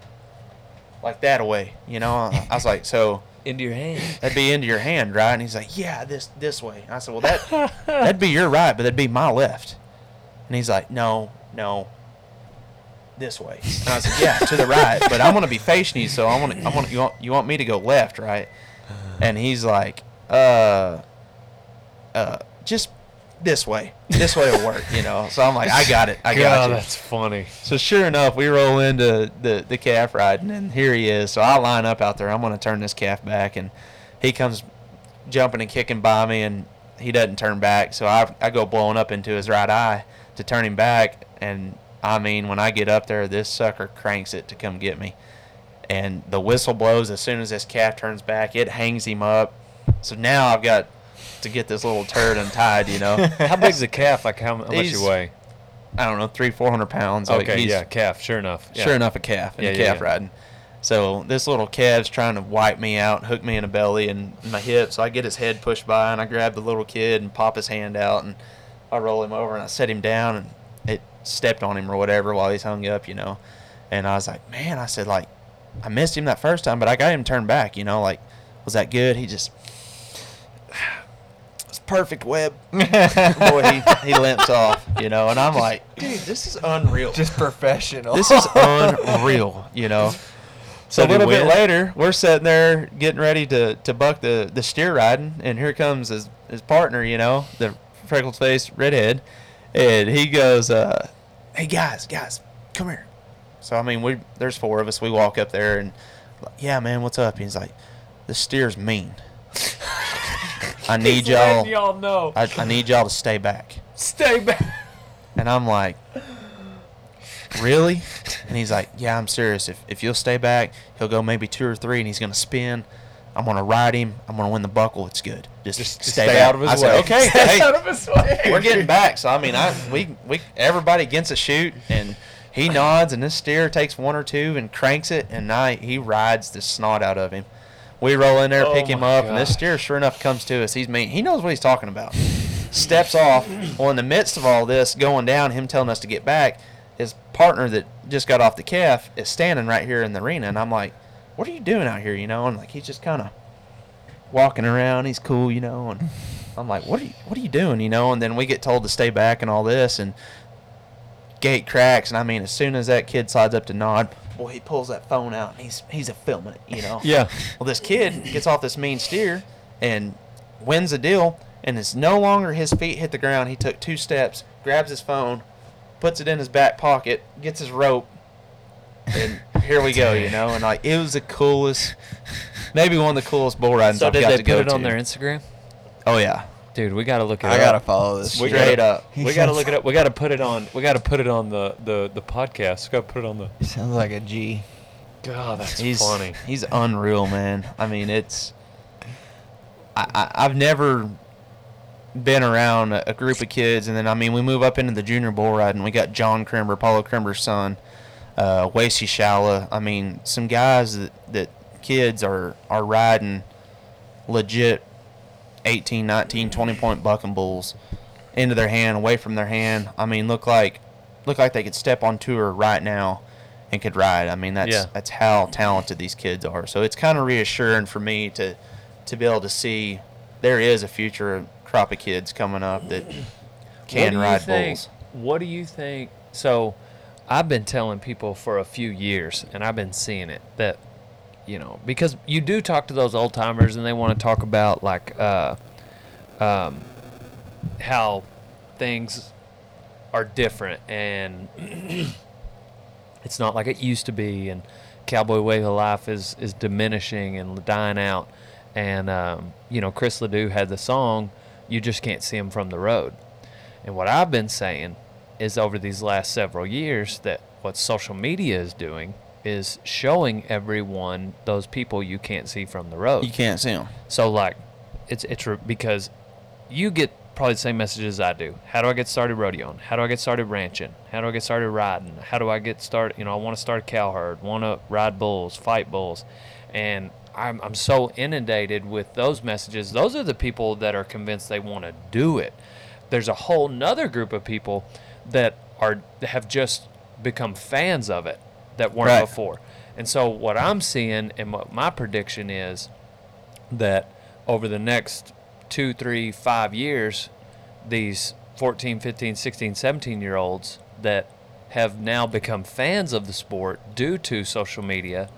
like that away. You know? I was like, so Into your hand. that'd be into your hand, right? And he's like, yeah, this this way. And I said, well, that that'd be your right, but that'd be my left. And he's like, no, no, this way. And I said, yeah, to the right, but I want to be facing you, so I want I want you want you want me to go left, right? And he's like, uh, uh, just this way. This way will work, you know. So I'm like, I got it. I got God, you. that's funny. So sure enough, we roll into the the calf riding, and here he is. So I line up out there. I'm gonna turn this calf back, and he comes jumping and kicking by me, and he doesn't turn back. So I I go blowing up into his right eye to turn him back, and I mean when I get up there, this sucker cranks it to come get me, and the whistle blows as soon as this calf turns back. It hangs him up. So now I've got to get this little turd untied. You know, How big's a calf? Like how, how much He's- you weigh? I don't know, three four hundred pounds. Like, Okay, he's- yeah, calf. Sure enough. Yeah. Sure enough, a calf and Yeah, a yeah, calf yeah. riding. So this little calf's trying to wipe me out, hook me in the belly and my hip. So I get his head pushed by, and I grab the little kid and pop his hand out, and I roll him over and I set him down, and it stepped on him or whatever while he's hung up, you know. And I was like, man, I said like, I missed him that first time, but I got him turned back, you know. Like, was that good? He just. Perfect Webb. Boy, he, he limps off, you know, and I'm like, dude, this is unreal. Just professional. This is unreal, you know. So, So a little bit later, we're sitting there getting ready to, to buck the, the steer riding, and here comes his, his partner, you know, the freckled face redhead, and he goes, uh, "Hey guys, guys, come here." So I mean, we there's four of us. We walk up there, and yeah, man, what's up? He's like, "The steer's mean. I need He's y'all. y'all know. I, I need y'all to stay back." Stay back. And I'm like, really? And he's like, yeah, I'm serious. If, if you'll stay back, he'll go maybe two or three, and he's gonna spin. I'm gonna ride him. I'm gonna win the buckle. It's good. Just, Just, just stay, stay, out of his I way. said, okay, Stay hey, out of his way. we're getting back. So I mean, I we we everybody gets a shoot, and he nods, and this steer takes one or two and cranks it, and I he rides the snot out of him. We roll in there, Oh pick him up, and this steer sure enough comes to us. He's mean. He knows what he's talking about. Steps off. Well, in the midst of all this going down, him telling us to get back, his partner that just got off the calf is standing right here in the arena, and I'm like, "What are you doing out here?" You know, and like he's just kind of walking around. He's cool, you know, and I'm like, "What are you? What are you doing?" You know, and then we get told to stay back and all this, and gate cracks, and I mean, as soon as that kid slides up to nod, boy, he pulls that phone out, and he's he's a filming it, you know. Yeah. Well, this kid gets off this mean steer and wins the deal, and it's no longer his feet hit the ground. He took two steps, grabs his phone, puts it in his back pocket, gets his rope, and here we go, you know. And like it was the coolest, maybe one of the coolest bull ridings So I've did got they to put go it on to. their Instagram? Oh yeah, dude, we gotta look it I up. gotta follow this. We. Straight up. We gotta look it up. We gotta put it on. We gotta put it on the the the podcast. We gotta put it on the. He sounds like a G. God, that's he's funny. He's unreal, man. I mean, it's. I, I I've never been around a, a group of kids, and then I mean, we move up into the junior bull riding. We got John Crimber, Paulo Crimber's son, uh, Wasey Shala. I mean, some guys that that kids are are riding legit 18, 19, 20 point bucking bulls into their hand, away from their hand. I mean, look like look like they could step on tour right now and could ride. I mean, that's Yeah. that's how talented these kids are. So it's kind of reassuring for me to to be able to see there is a future crop of kids coming up that can ride think, bulls. What do you think? So, I've been telling people for a few years, and I've been seeing it that, you know, because you do talk to those old timers, and they want to talk about like, uh, um, how things are different, and it's not like it used to be, and cowboy way of life is is diminishing and dying out, and um, you know, Chris Ledoux had the song, "You Just Can't See Him from the Road." And what I've been saying is over these last several years that what social media is doing is showing everyone those people you can't see from the road. You can't see them. So like, it's it's re- because you get probably the same messages I do. How do I get started rodeoing? How do I get started ranching? How do I get started riding? How do I get started? You know, I want to start a cow herd, want to ride bulls, fight bulls, and I'm I'm so inundated with those messages. Those are the people that are convinced they want to do it. There's a whole nother group of people that are have just become fans of it that weren't Right. before. And so what I'm seeing and what my prediction is that over the next two, three, five years, these 14, 15, 16, 17 year olds that have now become fans of the sport due to social media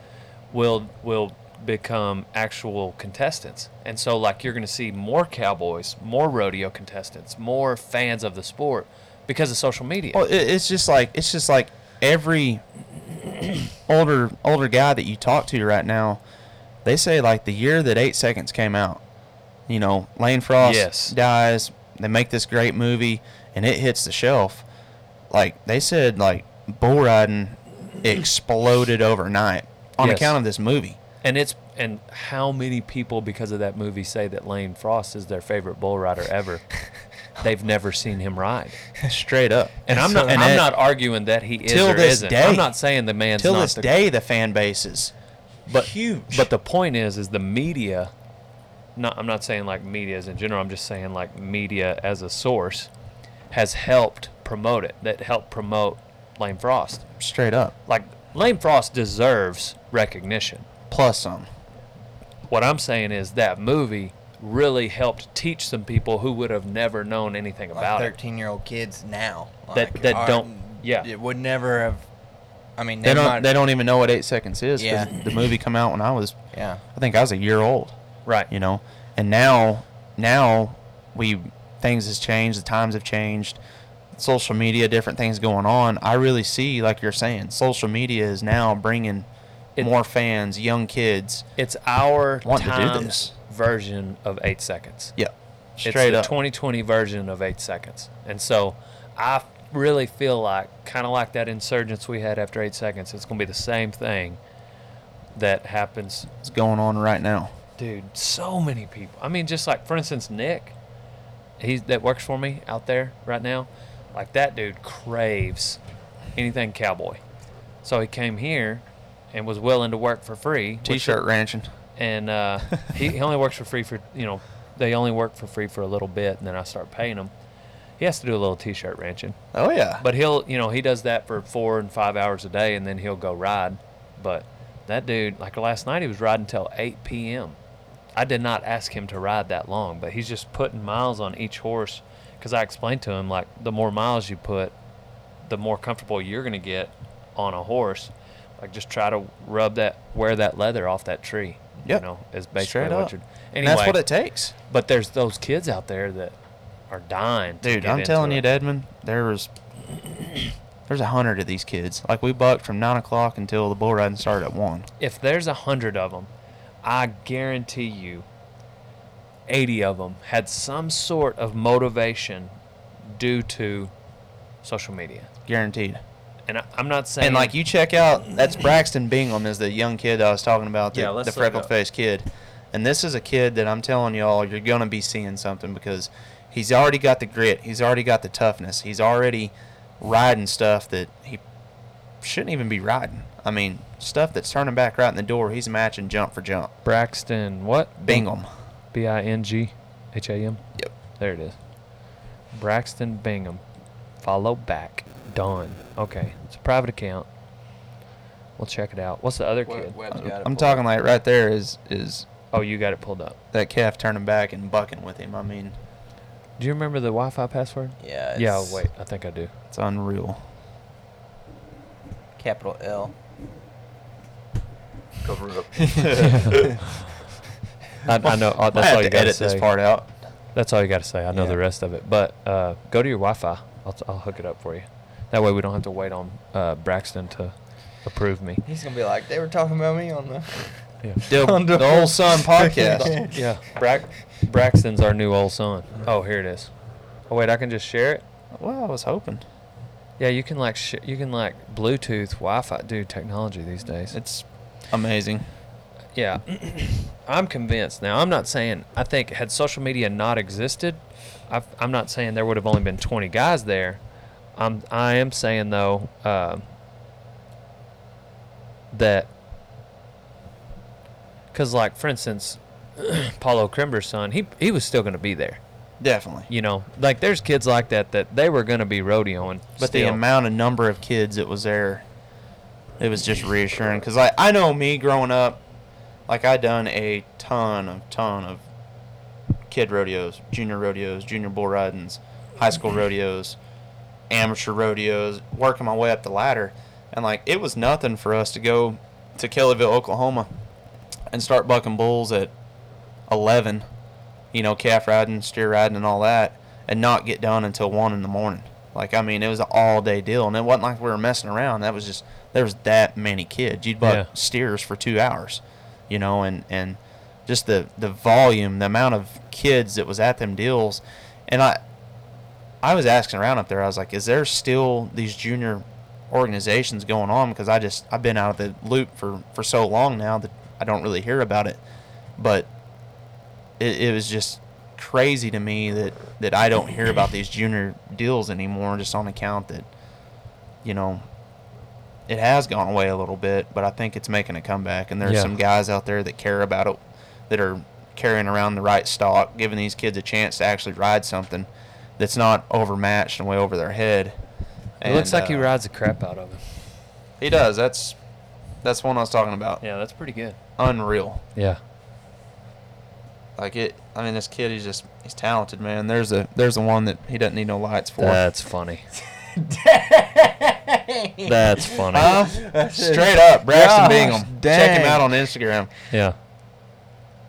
will will become actual contestants. And so like you're going to see more cowboys, more rodeo contestants, more fans of the sport because of social media. Well, it's just like it's just like every older older guy that you talk to right now, they say like the year that Eight Seconds came out, you know, Lane Frost Yes. dies. They make this great movie, and it hits the shelf. Like they said, like bull riding exploded overnight on Yes. account of this movie. And it's and how many people because of that movie say that Lane Frost is their favorite bull rider ever. They've never seen him ride. Straight up. And I'm not And I'm not arguing that he is till or this isn't. day- I'm not saying the man's till this the, day the fan bases. but huge. But the point is is the media not I'm not saying like media as in general, I'm just saying like media as a source has helped promote it. That helped promote Lane Frost. Straight up. Like Lane Frost deserves recognition. Plus some. What I'm saying is that movie really helped teach some people who would have never known anything Like about it. 13 year old kids now. That- like, that are- don't- yeah. It would never have. I mean, They they, don't. might. They don't even know what eight seconds is. Yeah. The movie come out when I was. Yeah. I think I was a year old. Right. You know, and now, now we things has changed. The times have changed. Social media, different things going on. I really see, like you're saying, social media is now bringing It- more fans, young kids. It's our Want to do times this. Version of eight seconds. Yeah, it's straight the up. 2020 version of eight seconds. And so I really feel like, kind of like that insurgence we had after eight seconds, it's going to be the same thing that happens. It's going on right now. Dude, so many people. I mean, just like, for instance, Nick, he's that works for me out there right now. Like, that dude craves anything cowboy. So he came here and was willing to work for free. T-shirt ranching. And uh, he, he only works for free for you know they only work for free for a little bit and then i start paying him he has to do a little t-shirt ranching. Oh yeah. but he'll you know he does that for four and five hours a day and then he'll go ride. But that dude like last night he was riding till 8 p.m i did not ask him to ride that long but he's just putting miles on each horse. Because i explained to him like the more miles you put the more comfortable you're going to get on a horse. Like just try to rub that wear that leather off that tree Yep. you know is basically Straight what up. you're and that's what it takes. but there's those kids out there that are dying to Dude, get I'm into telling it. you, Edmond, there was there's a hundred of these kids. Like we bucked from nine o'clock until the bull riding started at one. if there's a hundred of them, I guarantee you, 80 of them had some sort of motivation due to social media. Guaranteed. And I, I'm not saying And like you check out, that's Braxton Bingham is the young kid I was talking about, the, yeah, let's the freckled faced kid. And this is a kid that I'm telling y'all, you're gonna be seeing something because he's already got the grit, he's already got the toughness, he's already riding stuff that he shouldn't even be riding. I mean, stuff that's turning back right in the door. He's matching jump for jump. Braxton what? Bingham. B I N G H A M. Yep. There it is. Braxton Bingham. Follow back. Done. Okay. It's a private account. We'll check it out. What's the other kid? I'm talking like right there is is Oh, you got it pulled up. that calf turning back and bucking with him. I mean, Do you remember the Wi-Fi password? Yeah. Yeah. Wait. I think I do. it's unreal. Capital L. Cover up. I, I know. uh, I That's have all you to got to edit say. this part out. That's all you got to say. I know Yeah. the rest of it. But uh, go to your Wi-Fi. I'll, t- I'll hook it up for you. That way we don't have to wait on uh, Braxton to approve me. He's gonna be like, they were talking about me on the. Yeah. On the- the old son podcast. yeah. Brax- Braxton's our new old son. Oh, here it is. Oh wait, I can just share it. Well, I was hoping. Yeah, you can like sh- you can like Bluetooth, Wi-Fi, dude. Technology these days. It's amazing. yeah, I'm convinced now. I'm not saying I think had social media not existed, I've, I'm not saying there would have only been 20 guys there. I'm I am saying though um, that because like for instance, Paulo Crimber's son, he he was still going to be there. Definitely. You know, like there's kids like that that they were going to be rodeoing. But the amount of number of kids that was there, it was just reassuring. Cause like I know me growing up, like I done a ton of ton of kid rodeos, junior rodeos, junior bull ridings, high school rodeos, amateur rodeos, working my way up the ladder, and like it was nothing for us to go to Kellyville, Oklahoma, and start bucking bulls at eleven, you know, calf riding, steer riding, and all that, and not get done until one in the morning. Like I mean, it was an all day deal, and it wasn't like we were messing around. That was just there was that many kids. You'd buck Yeah. steers for two hours, you know, and and just the the volume, the amount of kids that was at them deals, and I I was asking around up there. I was like, is there still these junior organizations going on? Because I just I've been out of the loop for for so long now that I don't really hear about it, but it, it was just crazy to me that that I don't hear about these junior deals anymore, just on account that you know it has gone away a little bit, but I think it's making a comeback, and there's Yeah. some guys out there that care about it, that are carrying around the right stock, giving these kids a chance to actually ride something that's not overmatched and way over their head. It looks And, like he uh, rides the crap out of him. He does. That's that's one I was talking about. Yeah, that's pretty good. Unreal. Yeah. Like it. I mean, this kid, he's just he's talented, man. There's a there's the one that he doesn't need no lights for. That's funny. That's funny. Huh? Straight up, Braxton Gosh, Bingham. Check him out on Instagram. Yeah.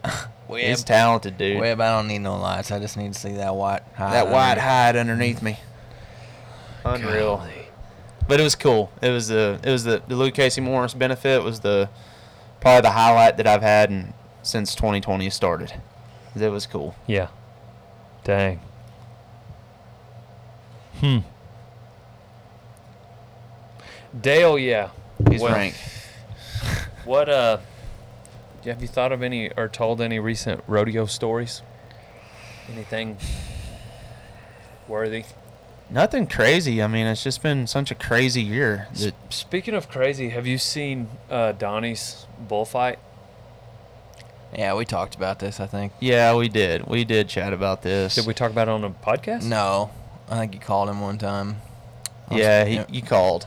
Webb, He's talented, dude. Webb, I don't need no lights. I just need to see that white hide. that white underneath. hide underneath me. Unreal. Golly. But it was cool. It was the it was the the Luke Casey Morris benefit was the probably the highlight that I've had in, since 2020 started. It was cool. Yeah. Dang. Hmm. Dale, yeah. He's Well, ranked. What uh have you thought of any or told any recent rodeo stories? Anything worthy? Nothing crazy. I mean, it's just been such a crazy year. that- Speaking of crazy, have you seen uh, Donnie's bullfight? Yeah, we talked about this. I think. yeah, we did. We did chat about this. Did we talk about it on a podcast? No, I think you called him one time. I was- Yeah, he, you called.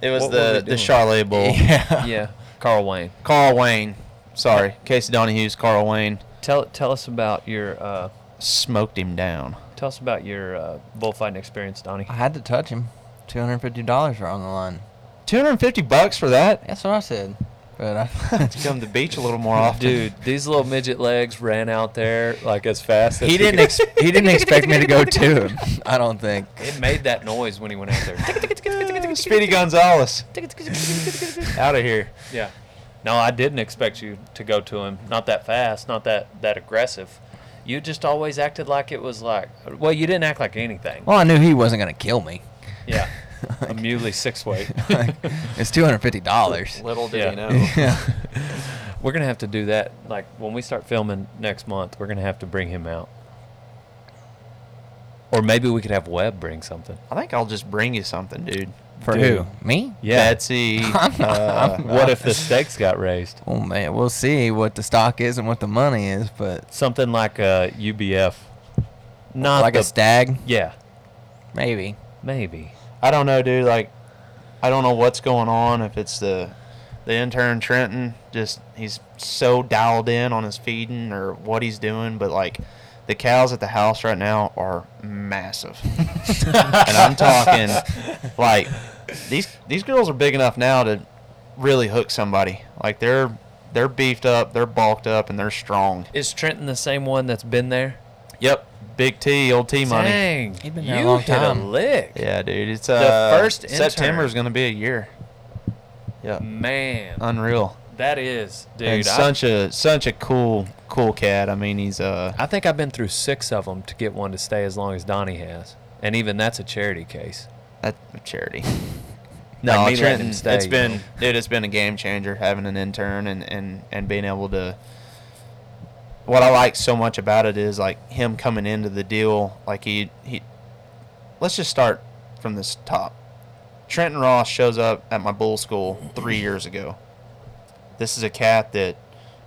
It was What were we the the doing? Charlotte Bull. Yeah. Yeah. Carl Wayne. Carl Wayne. Sorry, Casey Donahew's Carl Wayne Tell tell us about your uh, smoked him down. tell us about your uh, bullfighting experience, Donnie. I had to touch him. Two hundred fifty dollars are on the line. 250 bucks for that? That's what I said. But I, to come to the beach a little more often. Dude, these little midget legs ran out there like as fast as he didn't. Ex- he didn't expect me to go to him. I don't think. It made that noise when he went out there. Speedy Gonzalez. Out of here. yeah. No, I didn't expect you to go to him. Not that fast. Not that that aggressive. You just always acted like it was like. Well, you didn't act like anything. Well, I knew he wasn't gonna kill me. Yeah. a muley six weight. Like, it's two hundred fifty dollars. Little did Yeah. he know. yeah. We're gonna have to do that. Like when we start filming next month, we're gonna have to bring him out. Or maybe we could have Webb bring something. I think I'll just bring you something, dude. For Dude. who? Me? Yeah. Betsy. Uh, What if the stakes got raised? Oh man, we'll see what the stock is and what the money is, but Something like a UBF. Not like the, a stag, Yeah, maybe. maybe. I don't know, dude. Like, I don't know what's going on. If it's the the intern Trenton, just he's so dialed in on his feeding or what he's doing, but like the cows at the house right now are massive, and I'm talking like these these girls are big enough now to really hook somebody. Like they're they're beefed up, they're bulked up, and they're strong. Is Trenton the same one that's been there? Yep, Big T, old T money. Dang, He's been you there a long hit a lick. Yeah, dude. It's uh first intern. September is gonna be a year. Yeah, Man, unreal. That is, dude. and such a such a cool cool cat. I mean, he's uh I think I've been through six of them to get one to stay as long as Donnie has, and even that's a charity case. at a charity. No, me Trenton. stay, it's been know. dude. It's been a game changer having an intern and and and being able to. What I like so much about it is like him coming into the deal. Like he he. Let's just start from this top. Trenton Ross shows up at my bull school three years ago. This is a cat that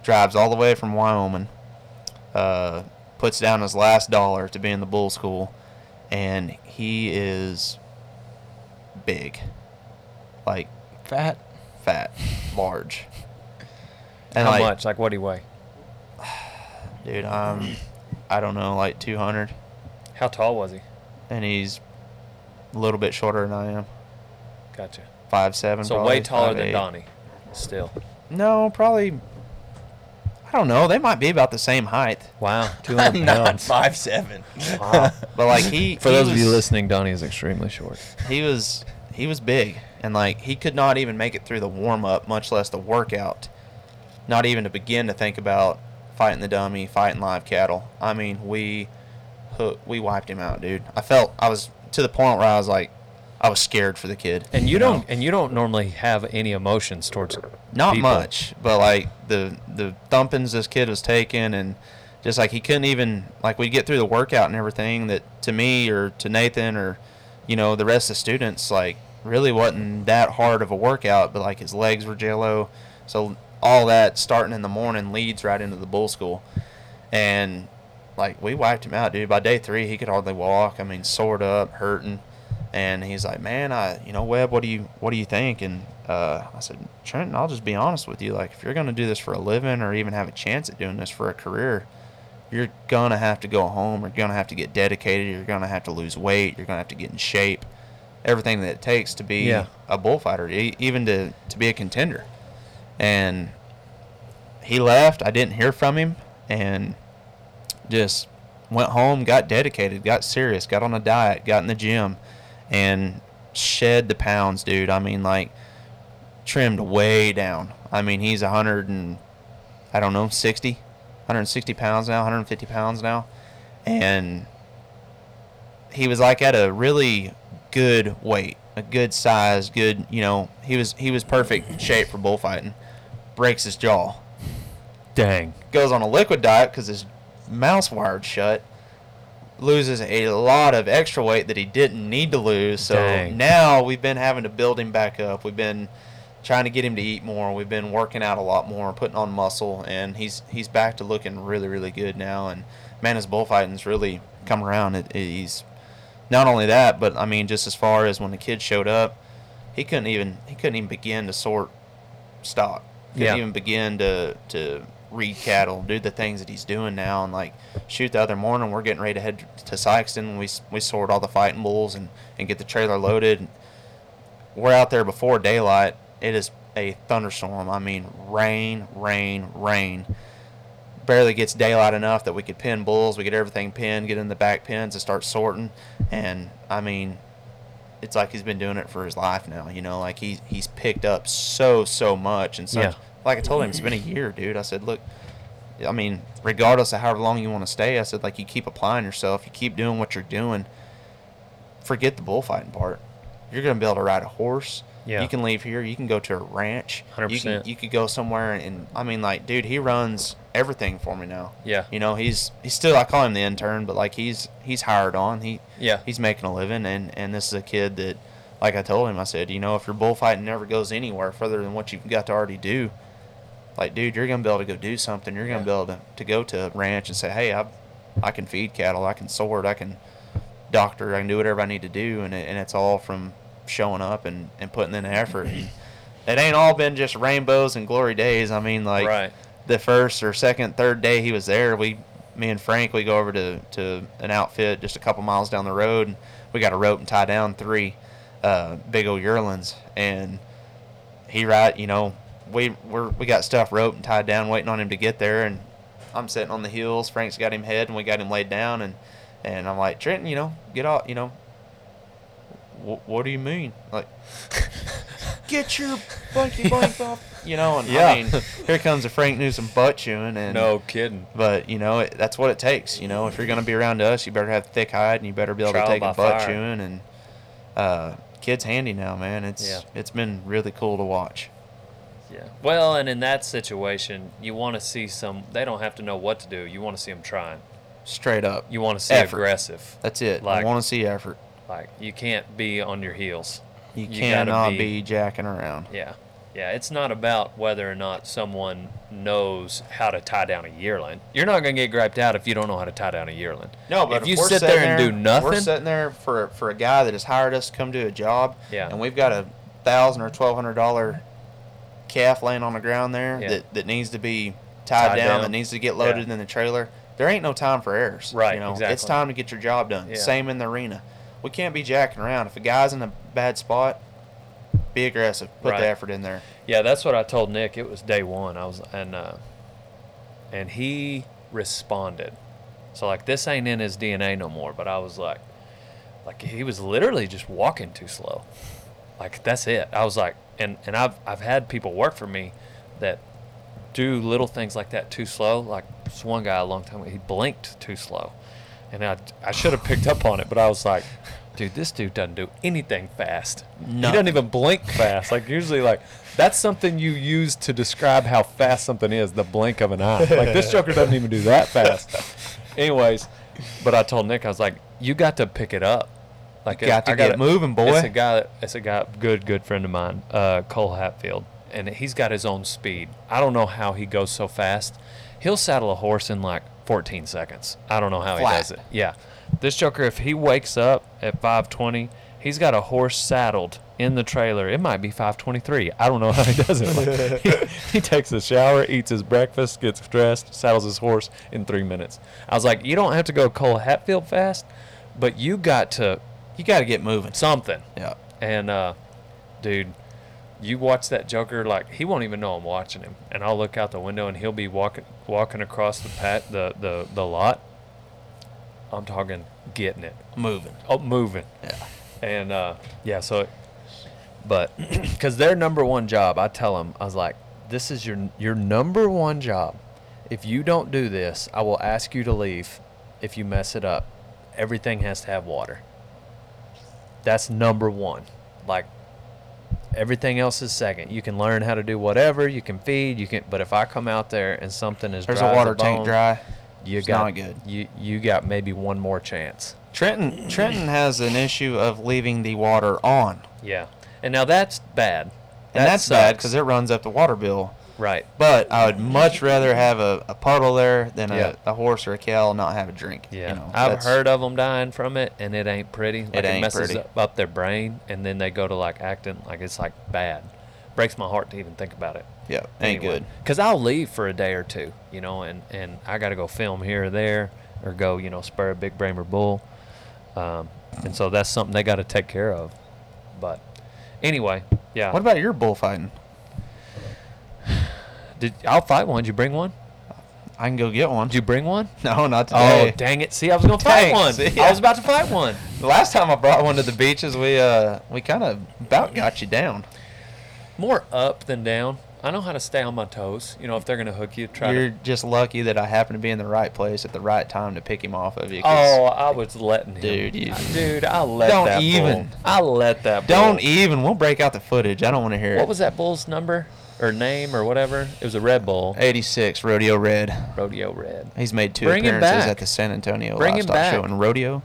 drives all the way from Wyoming, uh, puts down his last dollar to be in the bull school, and he is big, like Fat. fat, large. And How like, much? Like what do you weigh? dude? Um, I don't know, like 200, How tall was he? and he's a little bit shorter than I am, Gotcha. five seven. So probably, way taller than Donnie. Still. No, probably. I don't know. They might be about the same height, Wow. 200 I'm not pounds. five seven. Wow. but like he. For he those of you was- listening, Donnie is extremely short. he was he was big and like he could not even make it through the warm up much less the workout not even to begin to think about fighting the dummy fighting live cattle i mean we hoo- we wiped him out dude i felt i was to the point where i was like i was scared for the kid And you know? don't and you don't normally have any emotions towards not people. much but like the the thumpings this kid was taking and just like he couldn't even like we'd get through the workout and everything that to me or to nathan or you know the rest of the students like really wasn't that hard of a workout but like his legs were jello. So all that starting in the morning leads right into the bull school. And like we wiped him out dude. By day three he could hardly walk. I mean sored up hurting and he's like man i you know webb what do you what do you think and uh, i said trenton i'll just be honest with you like if you're going to do this for a living or even have a chance at doing this for a career you're gonna have to go home. You're gonna have to get dedicated. You're gonna have to lose weight. You're gonna have to get in shape. Everything that it takes to be Yeah. a bullfighter, even to to be a contender. And he left. I didn't hear from him, and just went home, got dedicated, got serious, got on a diet, got in the gym, and shed the pounds, dude. I mean, like trimmed way down. I mean, he's a hundred and I don't know, 60, 160 pounds now, 150 pounds now, and he was like at a really good weight, a good size, good. You know, he was he was perfect shape for bullfighting. Breaks his jaw, Dang. goes on a liquid diet because his mouth's wired shut. Loses a lot of extra weight that he didn't need to lose. So Dang. now we've been having to build him back up. We've been trying to get him to eat more. We've been working out a lot more, putting on muscle, and he's he's back to looking really really good now. And man, his bullfighting's really come around. It, it- he's not only that, but I mean, just as far as when the kid showed up, he couldn't even he couldn't even begin to sort stock. Couldn't Yeah. even begin to to read cattle, do the things that he's doing now, and like shoot the other morning, we're getting ready to head to Sykeston. We we sort all the fighting bulls and and get the trailer loaded. We're out there before daylight. It is a thunderstorm. I mean, rain, rain, rain. Barely gets daylight enough that we could pin bulls. We get everything pinned, get in the back pins, and start sorting. And I mean, it's like he's been doing it for his life now. You know, like he's he's picked up so so much and such. Yeah. Like I told him, it's been a year, dude. I said, look, I mean, regardless of however long you want to stay, I said like you keep applying yourself, you keep doing what you're doing. Forget the bullfighting part. You're gonna be able to ride a horse. Yeah. You can leave here. You can go to a ranch. You 100%. can you could go somewhere and, and I mean like dude, he runs everything for me now. Yeah. You know he's he's still I call him the intern, but like he's he's hired on. He Yeah. he's making a living and and this is a kid that like I told him I said you know if your bullfighting never goes anywhere further than what you've got to already do like dude you're gonna be able to go do something. You're gonna Yeah. be able to, to go to a ranch and say hey I I can feed cattle. I can sword I can doctor. I can do whatever I need to do. And it, and it's all from showing up and and putting in the effort. And it ain't all been just rainbows and glory days. I mean like right. the first or second, third day he was there, we, me and Frank, we go over to, to an outfit just a couple miles down the road, and we got a rope and tie down three uh, big old yearlings, and he right, you know, we we're, we got stuff roped and tied down, waiting on him to get there, and I'm sitting on the heels. Frank's got him head, and we got him laid down, and and I'm like Trenton, you know, get off, you know. "Wh- What do you mean? Like, get your blanky blank off, you know? And Yeah. I mean, here comes a Frank Newsom butt chewing, and No kidding. but you know it, that's what it takes. You know, if you're gonna be around us, you better have thick hide, and you better be able Trial to take a butt fire. chewing. And uh, kid's handy now, man. It's Yeah. it's been really cool to watch. Yeah. Well, and in that situation, you want to see some. They don't have to know what to do. You want to see them trying. Straight up, You want to see Effort. aggressive. that's it. Like- I want to see effort. Like you can't be on your heels. You, You gotta cannot be- be, jacking around. Yeah. Yeah, it's not about whether or not someone knows how to tie down a yearling. You're not going to get griped out if you don't know how to tie down a yearling. No, but if you we're sit there and do nothing, We're nothing, sitting there for for a guy that has hired us to come do a job. Yeah. And we've got a thousand or twelve hundred dollar calf laying on the ground there Yeah. that, that needs to be tied, Tied down, down. that needs to get loaded Yeah. in the trailer. There ain't no time for errors. Right, You know, it's time to get your job done. Yeah. Same in the arena. We can't be jacking around. If a guy's in a bad spot, be aggressive. Put Right. the effort in there. Yeah, that's what I told Nick. It was day one. I was and uh, and he responded. So like this ain't in his DNA no more. But I was like, like he was literally just walking too slow. Like that's it. I was like, and and I've I've had people work for me that do little things like that too slow. Like this one guy a long time ago, he blinked too slow, and I I should have picked up on it, but I was like. Dude, this dude doesn't do anything fast. He doesn't even blink fast. Like usually, like that's something you use to describe how fast something is. The blink of an eye. Like this Joker doesn't even do that fast. Anyways, but I told Nick I was like, you got to pick it up. Like You got to I get gotta- moving, boy. It's a guy. It's a guy. Good, good friend of mine, uh, Cole Hatfield, and he's got his own speed. I don't know how he goes so fast. He'll saddle a horse in like 14 seconds. I don't know how he does it. Yeah, this Joker, if he wakes up at 5:20, he's got a horse saddled in the trailer. It might be 5:23. I don't know how he does it. Like, he, he takes a shower, eats his breakfast, gets dressed, saddles his horse in three minutes. I was like, you don't have to go Cole Hatfield fast, but you got to You got to get moving. something. Yeah. And uh, dude, you watch that Joker like he won't even know I'm watching him, and I'll look out the window and he'll be walking walking across the pat the the the lot. I'm talking getting it, Moving. oh moving, Yeah. and uh, yeah. So, but because their number one job, I tell them, I was like, this is your your number one job. If you don't do this, I will ask you to leave. If you mess it up, everything has to have water. That's number one. Like everything else is second. You can learn how to do whatever. You can feed. You can. But if I come out there and something is There's a water tank bone, dry. You It's got not good. You you got maybe one more chance. Trenton Trenton has an issue of leaving the water on. Yeah. And now that's bad. And That that's bad because it runs up the water bill. Right. But I would much rather have a, a puddle there than Yeah. a, a horse or a cow not have a drink. Yeah, You know, I've heard of them dying from it, and it ain't pretty. Like, it, ain't messes pretty. Up, up their brain, and then they go to like acting like it's like bad. Breaks my heart to even think about it. Yeah, ain't good. Because I'll leave for a day or two, you know, and and I got to go film here or there, or go, you know, spur a big Brahma bull, um, and so that's something they got to take care of. But anyway, yeah. What about your bullfighting? Did I'll fight one? Did you bring one? I can go get one. Did you bring one? No, not today. Oh, dang it! See, I was gonna fight Dang, one. see, I was about to fight one. the last time I brought one to the beaches, we uh we kind of about got you down. more up than down. I know how to stay on my toes. You know, if they're gonna hook you, try You're to. just lucky that I happen to be in the right place at the right time to pick him off of you. 'cause Oh, I was letting him. Dude, you- dude, I let that. Don't that even. Bull. I let that. Bull. Don't even. We'll break out the footage. I don't want to hear it. What was that bull's number or name or whatever? It was a Red Bull. 86 Rodeo Red. Rodeo Red. He's made two Bring him appearances back. at the San Antonio Bring him Livestock Show in Rodeo.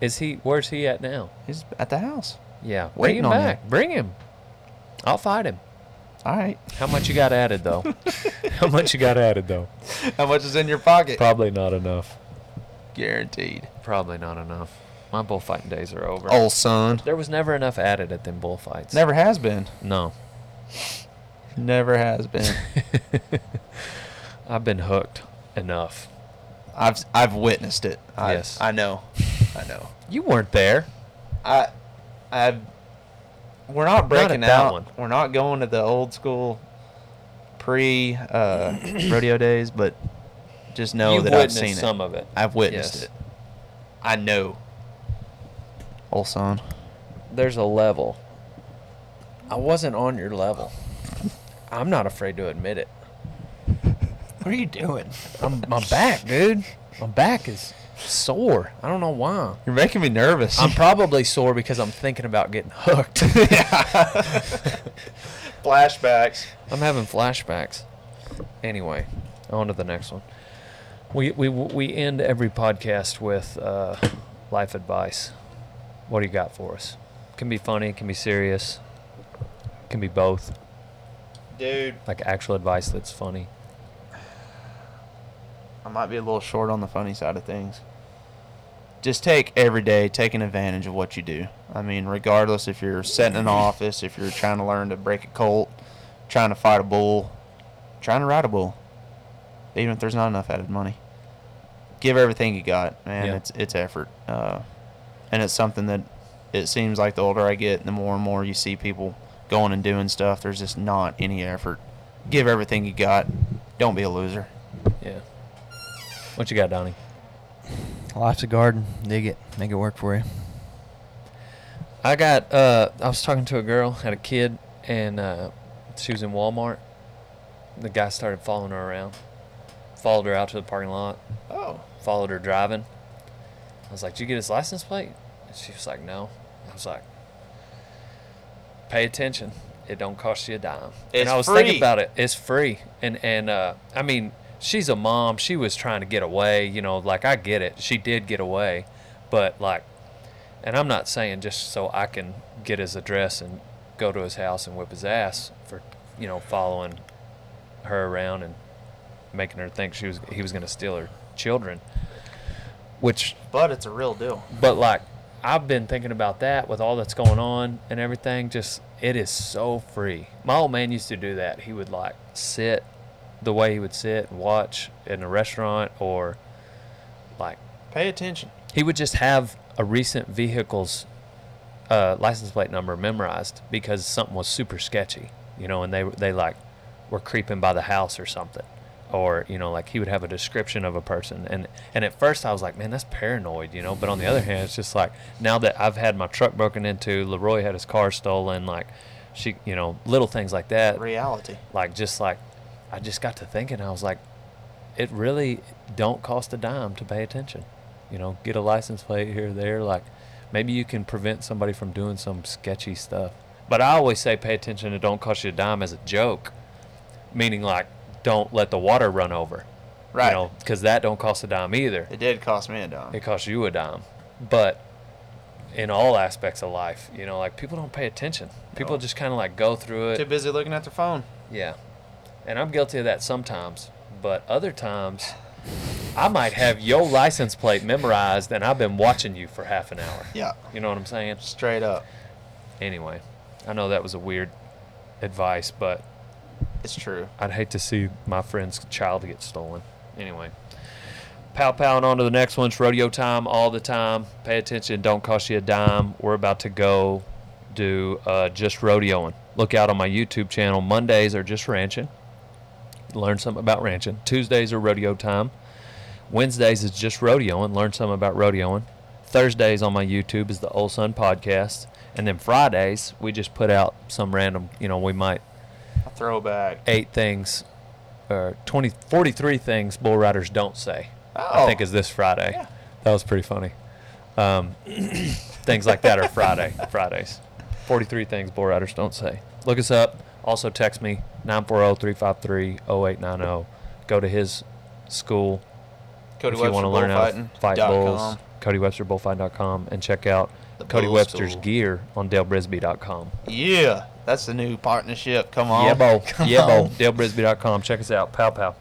Is he? Where's he at now? He's at the house. Yeah, bring Waiting him on back. Bring him. I'll fight him. All right. How much you got added though? How much you got added though? How much is in your pocket? Probably not enough. Guaranteed. Probably not enough. My bullfighting days are over. Old son. There was never enough added at them bullfights. Never has been. No. Never has been. I've been hooked enough. I've I've witnessed it. I, Yes. I know. I know. You weren't there. I I we're not Not at breaking that out. one. We're not going to the old school pre uh, rodeo days, but just know You've that I've seen some it. of it. I've witnessed Yes. it. I know. Old son. There's a level. I wasn't on your level. I'm not afraid to admit it. What are you doing? I'm my back, dude. My back is sore. I don't know why. You're making me nervous. I'm probably sore because I'm thinking about getting hooked. Flashbacks. I'm having flashbacks. Anyway, on to the next one. We we we end every podcast with uh, life advice. What do you got for us? Can be funny, can be serious, can be both. Dude, Like actual advice that's funny. I might be a little short on the funny side of things. Just take every day taking advantage of what you do. I mean, regardless if you're setting an office, if you're trying to learn to break a colt, trying to fight a bull, trying to ride a bull, even if there's not enough added money. Give everything you got, man. Yeah. It's it's effort, uh, and it's something that it seems like the older I get, the more and more you see people going and doing stuff. There's just not any effort. Give everything you got. Don't be a loser. Yeah. What you got, Donnie? Life's a garden. Dig it. Make it work for you. I got. Uh, I was talking to a girl, had a kid, and uh, she was in Walmart. The guy started following her around. Followed her out to the parking lot. Oh. Followed her driving. I was like, "Did you get his license plate?" And she was like, "No." I was like, "Pay attention. It don't cost you a dime." It's and I was free. thinking about it. It's free, and and uh, I mean, she's a mom. She was trying to get away. You know, like I get it. She did get away, but like and I'm not saying just so I can get his address and go to his house and whip his ass for, you know, following her around and making her think she was he was going to steal her children. Which, But it's a real deal. but like, I've been thinking about that with all that's going on and everything. Just it is so free. My old man used to do that. He would like sit the way he would sit and watch in a restaurant or like Pay attention. he would just have a recent vehicle's uh, license plate number memorized because something was super sketchy, you know, and they they like were creeping by the house or something, or you know, like he would have a description of a person, and and at first I was like, man, that's paranoid, you know, but on the other hand, it's just like now that I've had my truck broken into, Leroy had his car stolen, like she, you know, little things like that, Reality. like just like I just got to thinking, I was like, it really don't cost a dime to pay attention. You know, get a license plate here or there. Like maybe you can prevent somebody from doing some sketchy stuff. But I always say pay attention. It don't cost you a dime as a joke, meaning like don't let the water run over. Right. You know, because that don't cost a dime either. It did cost me a dime. It cost you a dime. But in all aspects of life, you know, like people don't pay attention. People No. just kind of like go through it. Too busy looking at their phone. Yeah. And I'm guilty of that sometimes. But other times, I might have your license plate memorized and I've been watching you for half an hour. Yeah. You know what I'm saying? Straight up. Anyway, I know that was a weird advice, but It's true. I'd hate to see my friend's child get stolen. Anyway, pow pow and on to the next one. It's rodeo time all the time. Pay attention. Don't cost you a dime. We're about to go do uh, just rodeoing. Look out on my YouTube channel. Mondays are just ranching. Learn something about ranching. Tuesdays are rodeo time. Wednesdays is just rodeoing. Learn something about rodeoing. Thursdays on my YouTube is the Old Sun Podcast. And then Fridays, we just put out some random, you know, we might throwback. eight things, or 20, 43 things bull riders don't say. I Oh. think is this Friday. Yeah. That was pretty funny. Um, things like that are Friday, Fridays. 43 things bull riders don't say. Look us up. Also text me oh, 940-353-0890. Go to his school Cody if you want to learn how to fight dot bulls. com. CodyWebsterBullfighting.com and check out The Cody Bull Webster's School. gear on DaleBrisby.com. Yeah, that's the new partnership. Come on. Yeah, bo. Come Yeah, bo. DaleBrisby.com. Check us out. Pow, pow.